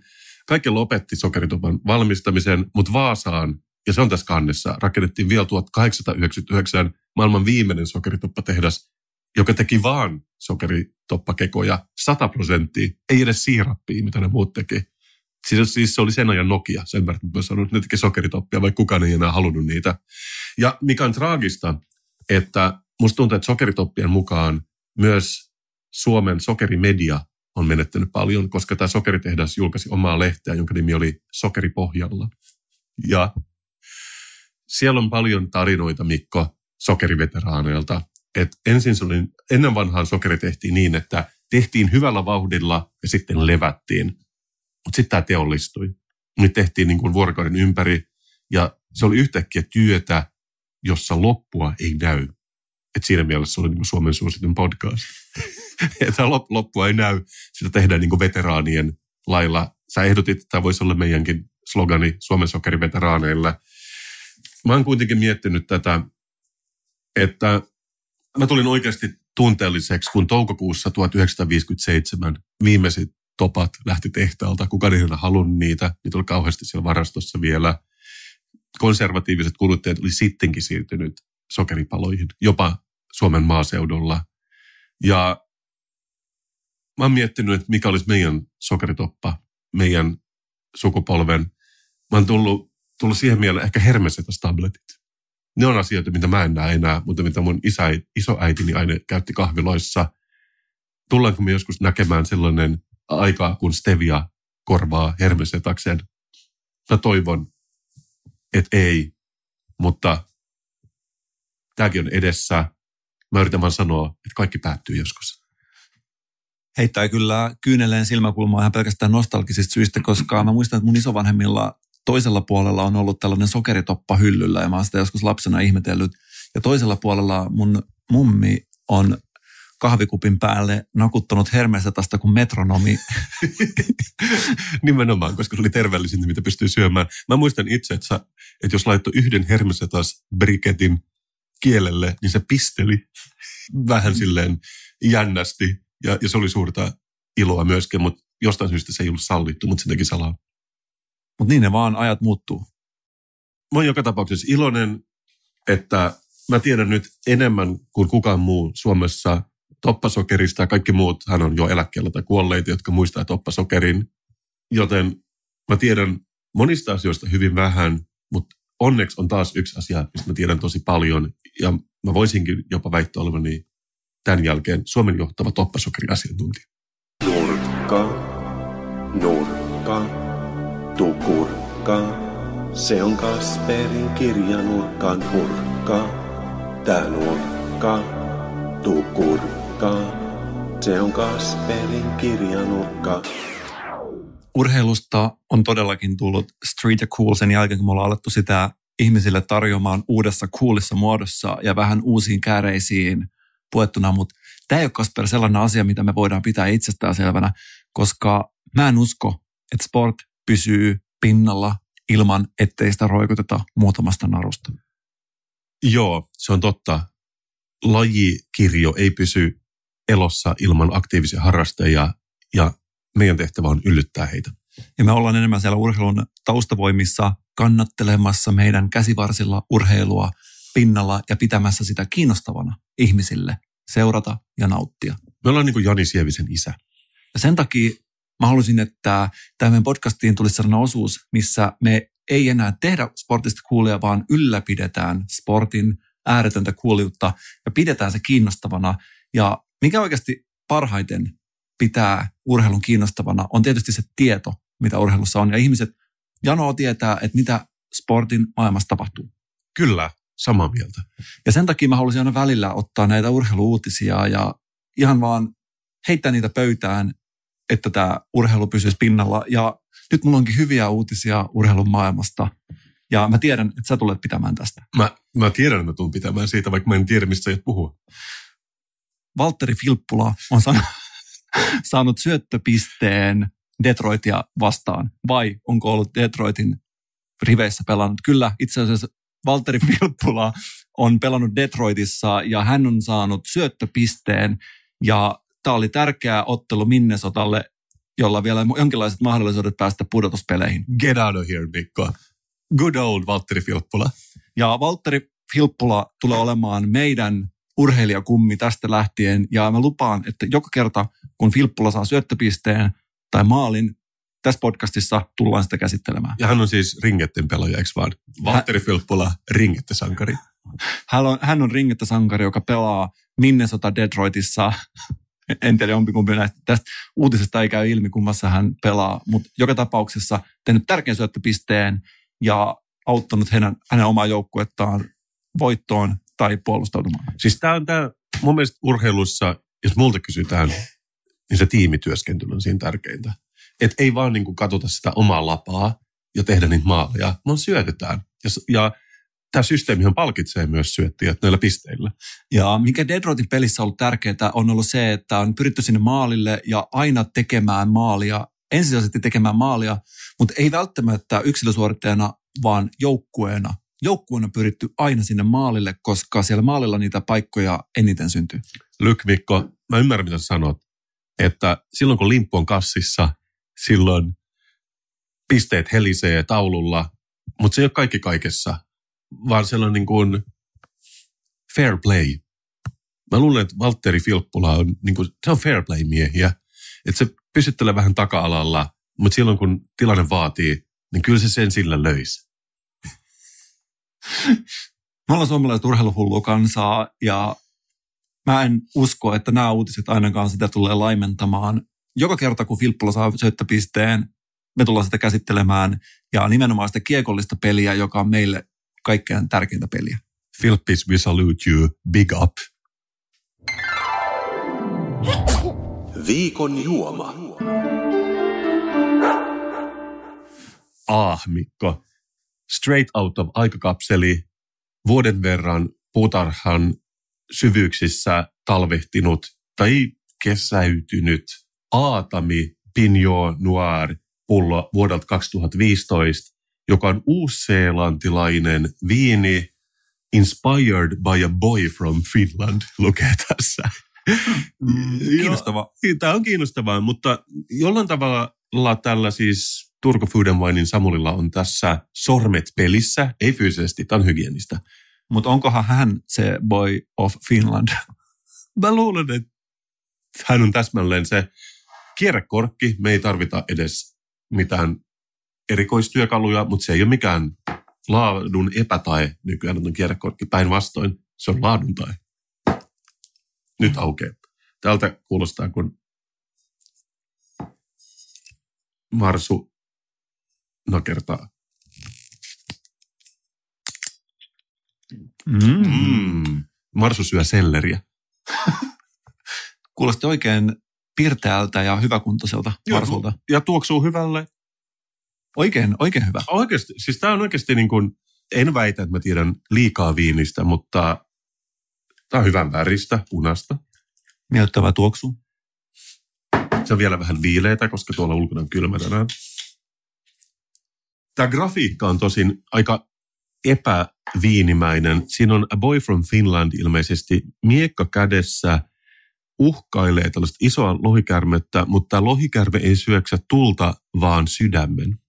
Kaikki lopetti sokeritopan valmistamisen, mutta Vaasaan, ja se on tässä kannessa, rakennettiin vielä 1899 maailman viimeinen sokeritoppatehdas, joka teki vaan sokeritoppakekoja 100 prosenttia, ei edes siirappia, mitä ne muut teki. Siis, siis se oli sen ajan Nokia, sen verran mä sanon, että ne teki sokeritoppia, vaikka kukaan ei enää halunnut niitä. Ja mikä on traagista, että musta tuntuu, että sokeritoppien mukaan myös Suomen sokerimedia on menettänyt paljon, koska tämä sokeritehdas julkaisi omaa lehteä, jonka nimi oli Sokeripohjalla. Ja siellä on paljon tarinoita, Mikko, sokeriveteraaneilta, että ensin se oli, ennen vanhaan sokeri tehtiin niin, että tehtiin hyvällä vauhdilla ja sitten levättiin. Mutta sitten tämä teollistui. Nyt tehtiin niin kuin vuorokauden ympäri ja se oli yhtäkkiä työtä, jossa loppua ei näy. Et siinä mielessä se oli niin kuin Suomen suositun podcast. [LAUGHS] että loppua ei näy, sitä tehdään niin kuin veteraanien lailla. Sä ehdotit, että tämä voisi olla meidänkin slogani Suomen sokeriveteraaneille. Mä oon kuitenkin miettinyt tätä, että mä tulin oikeasti tunteelliseksi, kun toukokuussa 1957 viimeiset topat lähti tehtaalta. Kukaan ei halunnut niitä. Niitä oli kauheasti siellä varastossa vielä. Konservatiiviset kuluttajat oli sittenkin siirtynyt sokeripaloihin, jopa Suomen maaseudulla. Ja mä oon miettinyt, että mikä olisi meidän sokeritoppa, meidän sukupolven. Mä oon tullut, tullut siihen mieleen ehkä hermesetas tabletit. Ne on asioita, mitä mä en näe enää, mutta mitä mun isä, isoäitini aina käytti kahviloissa. Tullaanko me joskus näkemään sellainen aika, kun stevia korvaa hermesetaksen? Mä toivon, että ei, mutta tämäkin on edessä. Mä yritän vaan sanoa, että kaikki päättyy joskus. Heittää kyllä kyynelleen silmäkulmaa ihan pelkästään nostalgisista syistä, koska mä muistan, että mun isovanhemmilla toisella puolella on ollut tällainen sokeritoppa hyllyllä ja mä oon sitä joskus lapsena ihmetellyt. Ja toisella puolella mun mummi on kahvikupin päälle nakuttanut hermesetasta kuin metronomi. [LAUGHS] Nimenomaan, koska se oli terveellisintä, mitä pystyy syömään. Mä muistan itse, että, sä, että jos laittoi yhden hermesetas briketin kielelle, niin se pisteli vähän silleen jännästi. Ja, ja se oli suurta iloa myöskin, mutta jostain syystä se ei ollut sallittu, mutta se teki salaa. Mutta niin ne vaan ajat muuttuu. Mä oon joka tapauksessa iloinen, että mä tiedän nyt enemmän kuin kukaan muu Suomessa toppasokerista ja kaikki muut hän on jo eläkkeellä tai kuolleita, jotka muistaa toppasokerin. Joten mä tiedän monista asioista hyvin vähän, mutta onneksi on taas yksi asia, mistä mä tiedän tosi paljon. Ja mä voisinkin jopa väittää olevani tämän jälkeen Suomen johtava toppasokeriasiantuntija. Nurkka, nurkka, tukurkka. Se on Kasperin kirjanurkkaan hurkka. Tää nurkka, tukurkka. Se on Kasperin kirjanurkka. Urheilusta on todellakin tullut street ja cool sen jälkeen, kun me ollaan alettu sitä ihmisille tarjoamaan uudessa coolissa muodossa ja vähän uusiin kääreisiin puettuna, mutta tämä ei ole Kasper sellainen asia, mitä me voidaan pitää itsestäänselvänä, koska mä en usko, että sport pysyy pinnalla ilman, ettei sitä roikuteta muutamasta narusta. Joo, se on totta. Lajikirjo ei pysy elossa ilman aktiivisia harrastajia ja meidän tehtävä on yllyttää heitä. Ja me ollaan enemmän siellä urheilun taustavoimissa kannattelemassa meidän käsivarsilla urheilua pinnalla ja pitämässä sitä kiinnostavana ihmisille seurata ja nauttia. Me ollaan niin kuin Jani Sievisen isä. Ja sen takia mä halusin, että tämän podcastiin tulisi sellainen osuus, missä me ei enää tehdä sportista kuulia, vaan ylläpidetään sportin ääretöntä kuuliutta ja pidetään se kiinnostavana. Ja mikä oikeasti parhaiten pitää urheilun kiinnostavana on tietysti se tieto, mitä urheilussa on. Ja ihmiset janoo tietää, että mitä sportin maailmassa tapahtuu. Kyllä, samaa mieltä. Ja sen takia mä haluaisin aina välillä ottaa näitä urheiluutisia ja ihan vaan heittää niitä pöytään, että tämä urheilu pysyisi pinnalla. Ja nyt mulla onkin hyviä uutisia urheilun maailmasta. Ja mä tiedän, että sä tulet pitämään tästä. Mä, mä tiedän, että mä tulen pitämään siitä, vaikka mä en tiedä, mistä sä puhua. Valtteri Filppula on saanut, [LAUGHS] saanut syöttöpisteen Detroitia vastaan. Vai onko ollut Detroitin riveissä pelannut? Kyllä, itse asiassa Valtteri Filppula on pelannut Detroitissa ja hän on saanut syöttöpisteen. Ja tämä oli tärkeä ottelu Minnesotalle, jolla vielä jonkinlaiset mahdollisuudet päästä pudotuspeleihin. Get out of here, Mikko. Good old Valtteri Filppula. Ja Valtteri Filppula tulee olemaan meidän urheilijakummi tästä lähtien. Ja mä lupaan, että joka kerta, kun Filppula saa syöttöpisteen tai maalin, tässä podcastissa tullaan sitä käsittelemään. Ja hän on siis ringetten pelaaja, eikö vaan? Valtteri Filppula, ringette-sankari. Hän on, hän on ringette-sankari, joka pelaa Minnesota Detroitissa. En tiedä jompikumpi näistä. Tästä uutisesta ei käy ilmi, kummassa hän pelaa, mutta joka tapauksessa tehnyt tärkeän syöttöpisteen ja auttanut hänen, hänen omaa joukkuettaan voittoon tai puolustautumaan. Siis tämä on tämä mun mielestä urheilussa, jos multa kysytään, niin se tiimityöskentely on siinä tärkeintä. Että ei vaan niin katsota sitä omaa lapaa ja tehdä niitä maaleja, vaan syötetään. Ja, ja tämä systeemihan palkitsee myös syöttijät näillä pisteillä. Ja mikä Deadrotin pelissä on ollut tärkeää, on ollut se, että on pyritty sinne maalille ja aina tekemään maalia, ensisijaisesti tekemään maalia, mutta ei välttämättä yksilösuorittajana, vaan joukkueena. Joukkueena pyritty aina sinne maalille, koska siellä maalilla niitä paikkoja eniten syntyy. Lykmikko, mä ymmärrän mitä sanot, että silloin kun limppu on kassissa, silloin pisteet helisee taululla, mutta se ei ole kaikki kaikessa, vaan sellainen niin kuin fair play. Mä luulen, että Valtteri Filppula on, niin kuin, se on fair play miehiä. Että se pysyttelee vähän taka-alalla, mutta silloin kun tilanne vaatii, niin kyllä se sen sillä löisi. [LAUGHS] Me ollaan suomalaiset urheiluhullua kansaa ja mä en usko, että nämä uutiset ainakaan sitä tulee laimentamaan. Joka kerta, kun Filppula saa syöttöpisteen, me tullaan sitä käsittelemään ja nimenomaan sitä kiekollista peliä, joka on meille kaikkein tärkeintä peliä. Filppis, we salute you. Big up. Viikon juoma. Ah, Mikko. Straight out of aikakapseli. Vuoden verran puutarhan syvyyksissä talvehtinut tai kesäytynyt Aatami Pinot Noir pullo vuodelta 2015, joka on uusseelantilainen viini inspired by a boy from Finland, lukee tässä. Mm, kiinnostava. Tämä on kiinnostavaa, mutta jollain tavalla tällä siis Turku Food and Winein Samulilla on tässä sormet pelissä, ei fyysisesti, tämä on hygienistä. Mutta onkohan hän se boy of Finland? [LAUGHS] Mä luulen, että hän on täsmälleen se kierrekorkki. Me ei tarvita edes mitään erikoistyökaluja, mutta se ei ole mikään laadun epätae nykyään on kierrekorkki. Päinvastoin se on laadun tae. Nyt aukeaa. Tältä kuulostaa, kun Marsu nakertaa. Mm. Mm. Marsu syö selleriä. [LAUGHS] Kuulosti oikein pirteältä ja hyväkuntoiselta marsulta. Ja tuoksuu hyvälle. Oikein, oikein hyvä. Oikeasti, siis tämä on oikeasti niin kuin, en väitä, että mä tiedän liikaa viinistä, mutta tämä on hyvän väristä, punasta. Miellyttävä tuoksu. Se on vielä vähän viileitä, koska tuolla ulkona on kylmä tänään. Tämä grafiikka on tosin aika epäviinimäinen. Siinä on A Boy from Finland ilmeisesti miekka kädessä uhkailee tällaista isoa lohikärmettä, mutta tämä lohikärme ei syöksä tulta, vaan sydämen.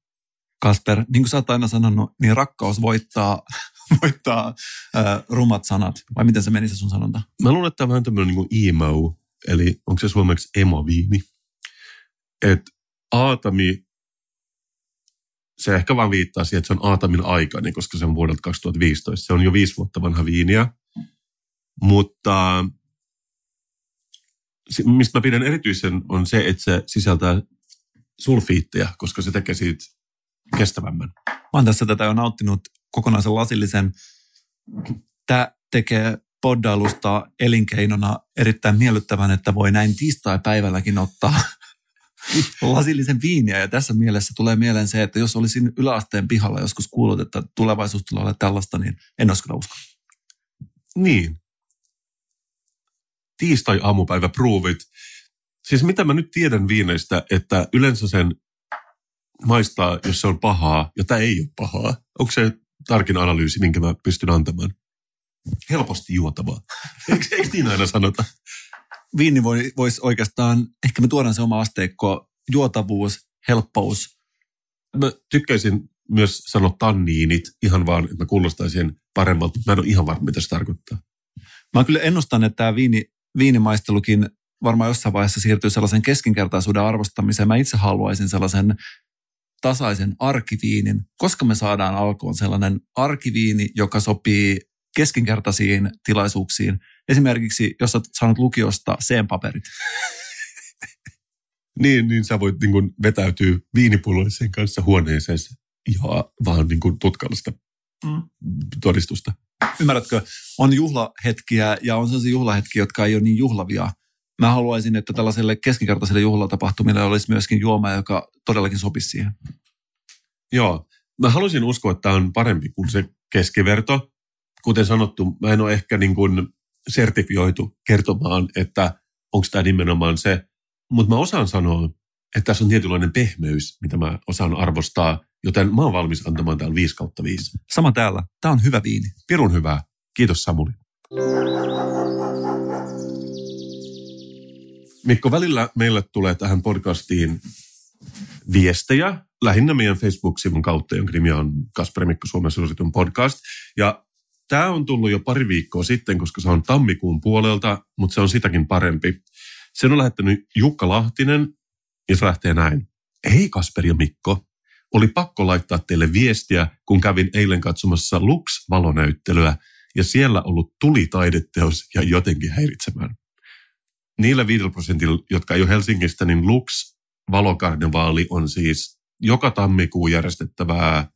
Kasper, niin kuin sä oot aina sanonut, niin rakkaus voittaa, [LAUGHS] voittaa äh, rumat sanat. Vai miten se meni se sun sanonta? Mä luulen, että tämä on vähän tämmöinen niin emo, eli onko se suomeksi emoviini. Että Aatami, se ehkä vaan viittaa siihen, että se on Aatamin aikani, koska se on vuodelta 2015. Se on jo viisi vuotta vanha viiniä. Mutta mistä mä pidän erityisen on se, että se sisältää sulfiitteja, koska se tekee siitä kestävämmän. Mä oon tässä tätä jo nauttinut kokonaisen lasillisen. Tämä tekee poddailusta elinkeinona erittäin miellyttävän, että voi näin tiistai-päivälläkin ottaa [LAUGHS] lasillisen viiniä. Ja tässä mielessä tulee mieleen se, että jos olisin yläasteen pihalla joskus kuullut, että tulevaisuus tulee olla tällaista, niin en olisi kyllä uskonut. Niin. Tiistai-aamupäivä provit. Siis mitä mä nyt tiedän viineistä, että yleensä sen maistaa, jos se on pahaa, ja tämä ei ole pahaa. Onko se tarkin analyysi, minkä mä pystyn antamaan? Helposti juotavaa. [LAUGHS] Eikö, eikö niin aina sanota? Viini voi, voisi oikeastaan, ehkä me tuodaan se oma asteikko, juotavuus, helppous. Mä tykkäisin myös sanoa tanniinit, ihan vaan, että mä kuulostaisin paremmalta, mä en ole ihan varma, mitä se tarkoittaa. Mä kyllä ennustan, että tämä viini, viinimaistelukin varmaan jossain vaiheessa siirtyy sellaisen keskinkertaisuuden arvostamiseen. Mä itse haluaisin sellaisen tasaisen arkiviinin, koska me saadaan alkuun sellainen arkiviini, joka sopii keskinkertaisiin tilaisuuksiin. Esimerkiksi, jos olet saanut lukiosta C-paperit. [LAUGHS] Niin, niin sä voit niin kuin vetäytyä viinipullollisen kanssa huoneeseen ja vaan niin kuin tutkallista Mm. todistusta. Ymmärrätkö, on juhlahetkiä ja on sellaisia juhlahetkiä, jotka ei ole niin juhlavia. Mä haluaisin, että tällaiselle keskinkertaiselle juhlatapahtumille olisi myöskin juoma, joka todellakin sopisi siihen. Joo, mä haluaisin uskoa, että tämä on parempi kuin se keskiverto. Kuten sanottu, mä en ole ehkä niin kuin sertifioitu kertomaan, että onko tämä nimenomaan se. Mutta mä osaan sanoa, että tässä on tietynlainen pehmeys, mitä mä osaan arvostaa, joten mä oon valmis antamaan täällä 5 kautta 5. Sama täällä. Tämä on hyvä viini. Pirun hyvää. Kiitos Samuli. Mikko, välillä meille tulee tähän podcastiin viestejä, lähinnä meidän Facebook-sivun kautta, jonka nimi on Kasperi Mikko Suomen suositun podcast. Ja tämä on tullut jo pari viikkoa sitten, koska se on tammikuun puolelta, mutta se on sitäkin parempi. Sen on lähettänyt Jukka Lahtinen, ja se lähtee näin. Hei Kasperi ja Mikko, oli pakko laittaa teille viestiä, kun kävin eilen katsomassa Lux-valonäyttelyä, ja siellä ollut tulitaideteos ja jotenkin häiritsemään. Niillä viidellä prosentilla, jotka ei ole Helsingistä, niin Lux valokarnevaali on siis joka tammikuu järjestettävää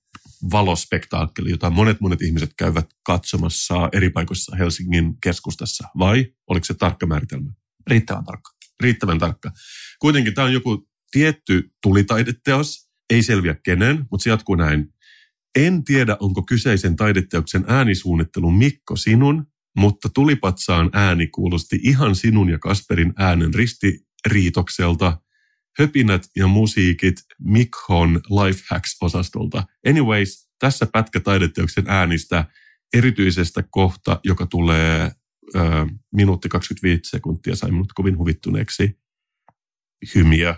valospektaakkeli, jota monet monet ihmiset käyvät katsomassa eri paikoissa Helsingin keskustassa. Vai oliko se tarkka määritelmä? Riittävän tarkka. Riittävän tarkka. Kuitenkin tämä on joku tietty tulitaideteos, ei selviä kenen, mutta se jatkuu näin. En tiedä, onko kyseisen taideteoksen äänisuunnittelu Mikko sinun, mutta tulipatsaan ääni kuulosti ihan sinun ja Kasperin äänen ristiriitokselta. Höpinät ja musiikit Mikhon Lifehacks-osastolta. Anyways, tässä pätkä taideteoksen äänistä erityisestä kohta, joka tulee ö, minuutti 25 sekuntia, sai minut kovin huvittuneeksi hymiä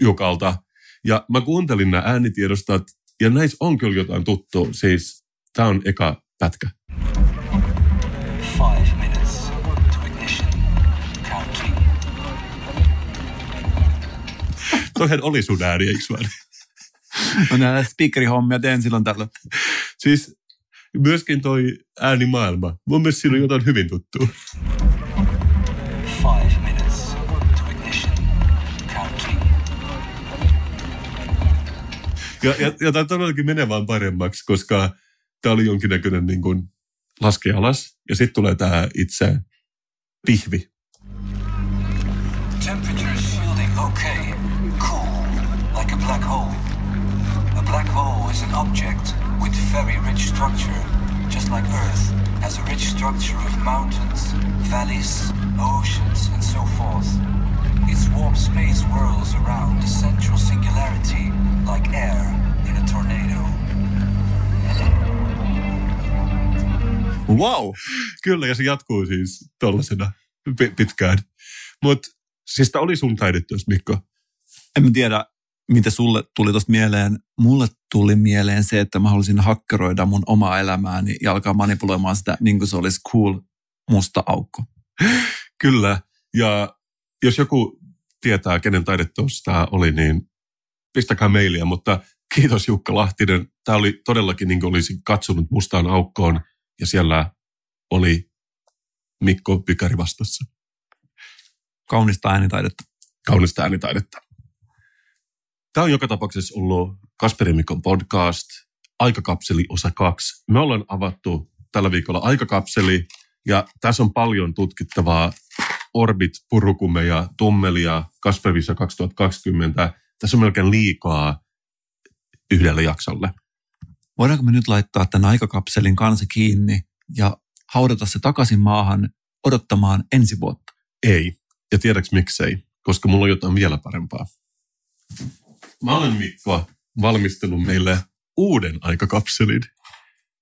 Jukalta. Ja mä kuuntelin nämä äänitiedostat, ja näissä on kyllä jotain tuttua. Siis tämä on eka pätkä. Five minutes to ignition. Counting. Toihan oli sun ääni, eikö vaan? No näitä speakerihommia teen silloin tällöin. Siis myöskin toi äänimaailma. Mun mielestä siinä on jotain hyvin tuttua. Five minutes to ignition. Counting. Ja, ja, ja tämä todellakin menee vaan paremmaksi, koska tämä oli jonkinnäköinen niin kuin laske alas. Ja sitten tulee tämä itse pihvi. Temperature is shielding okay. Cool. Like a black hole. A black hole is an object with very rich structure, just like Earth has a rich structure of mountains, valleys, oceans, and so forth. Its warm space whirls around the central singularity like air in a tornado. Wow! Kyllä, ja se jatkuu siis tollasena pi- pitkään. Mutta siis tämä oli sun taideteos, Mikko. En mä tiedä, mitä sulle tuli tuosta mieleen. Mulle tuli mieleen se, että mä halusin hakkeroida mun omaa elämääni ja alkaa manipuloimaan sitä niin kuin se olisi cool musta aukko. Kyllä, ja jos joku tietää, kenen taideteos tämä oli, niin pistäkää mailia, mutta kiitos Jukka Lahtinen. Tämä oli todellakin niin kuin olisin katsonut mustaan aukkoon, ja siellä oli Mikko Pykäri vastassa. Kaunista äänitaidetta. kaunista äänitaidetta. Tämä on joka tapauksessa ollut Kasperi Mikon podcast, Aikakapseli osa kaksi. Me ollaan avattu tällä viikolla Aikakapseli, ja tässä on paljon tutkittavaa. Orbit, Purukume ja Tummelia, Kaspervissa 2020. Tässä on melkein liikaa yhdelle jaksolle. Voidaanko me nyt laittaa tämän aikakapselin kanssa kiinni ja haudata se takaisin maahan odottamaan ensi vuotta? Ei. Ja tiedäks miksei? Koska mulla on jotain vielä parempaa. Mä olen Mikko valmistellut meille uuden aikakapselin.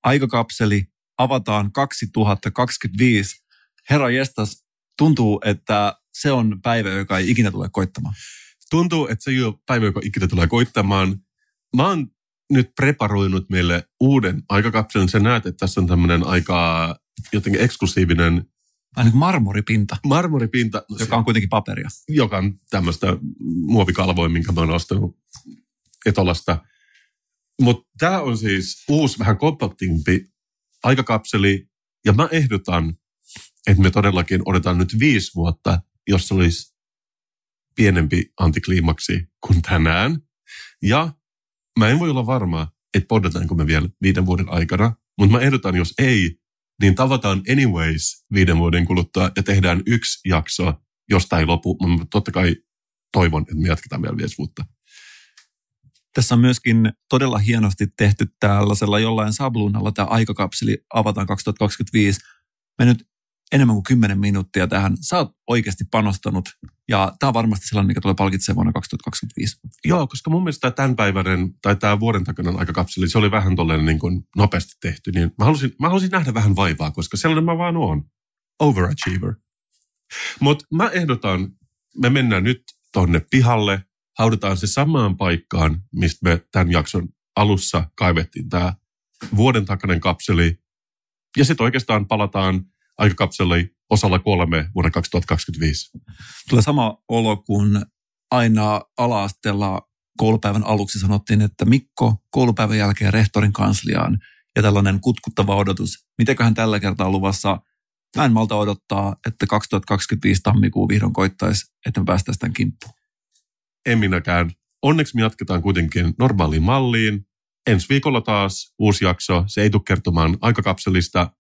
Aikakapseli avataan 2025. Herra jestas, tuntuu, että se on päivä, joka ei ikinä tule koittamaan. Tuntuu, että se ei ole päivä, joka ikinä tulee koittamaan. Mä oon nyt preparoinut meille uuden aikakapselin. Sä näet, että tässä on tämmöinen aika jotenkin eksklusiivinen Vähän niin kuin marmoripinta, marmoripinta, no, joka on kuitenkin paperia. joka on tämmöistä muovikalvoa, minkä mä oon ostanut Etolasta. Mutta tämä on siis uusi, vähän kompaktimpi aikakapseli, ja mä ehdotan, että me todellakin odotetaan nyt viisi vuotta, jos olisi pienempi antikliimaksi kuin tänään. Ja mä en voi olla varma, että poddataanko me vielä viiden vuoden aikana, mutta mä ehdotan, jos ei, niin tavataan anyways viiden vuoden kuluttua ja tehdään yksi jakso, josta ei lopu. Mutta totta kai toivon, että me jatketaan vielä viisi vuotta. Tässä on myöskin todella hienosti tehty tällaisella jollain sabluunalla tämä aikakapseli avataan 2025. Me nyt enemmän kuin 10 minuuttia tähän. Sä oot oikeasti panostanut ja tämä on varmasti sellainen, mikä tulee palkitsemaan vuonna 2025. Joo, koska mun mielestä tämän päiväinen tai tämä vuoden takainen aikakapseli, se oli vähän tolleen niin kuin nopeasti tehty. Niin mä, halusin, mä halusin nähdä vähän vaivaa, koska sellainen mä vaan oon. Overachiever. Mutta mä ehdotan, me mennään nyt tonne pihalle, haudataan se samaan paikkaan, mistä me tämän jakson alussa kaivettiin tämä vuoden takainen kapseli. Ja sitten oikeastaan palataan aikakapseli osalla kolme vuonna 2025. Tulee sama olo kuin aina ala-asteella koulupäivän aluksi sanottiin, että Mikko koulupäivän jälkeen rehtorin kansliaan ja tällainen kutkuttava odotus. Mitäköhän tällä kertaa luvassa? Mä en malta odottaa, että 2025 tammikuu vihdoin koittaisi, että me päästäisiin tämän kimppuun. En minäkään. Onneksi me jatketaan kuitenkin normaaliin malliin. Ensi viikolla taas uusi jakso. Se ei tule kertomaan aikakapselista,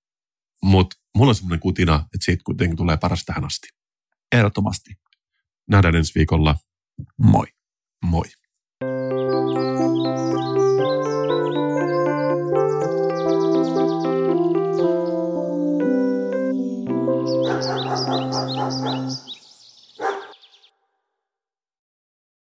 mutta mulla on semmoinen kutina, että siitä kuitenkin tulee paras tähän asti. Ehdottomasti. Nähdään ensi viikolla. Moi. Moi.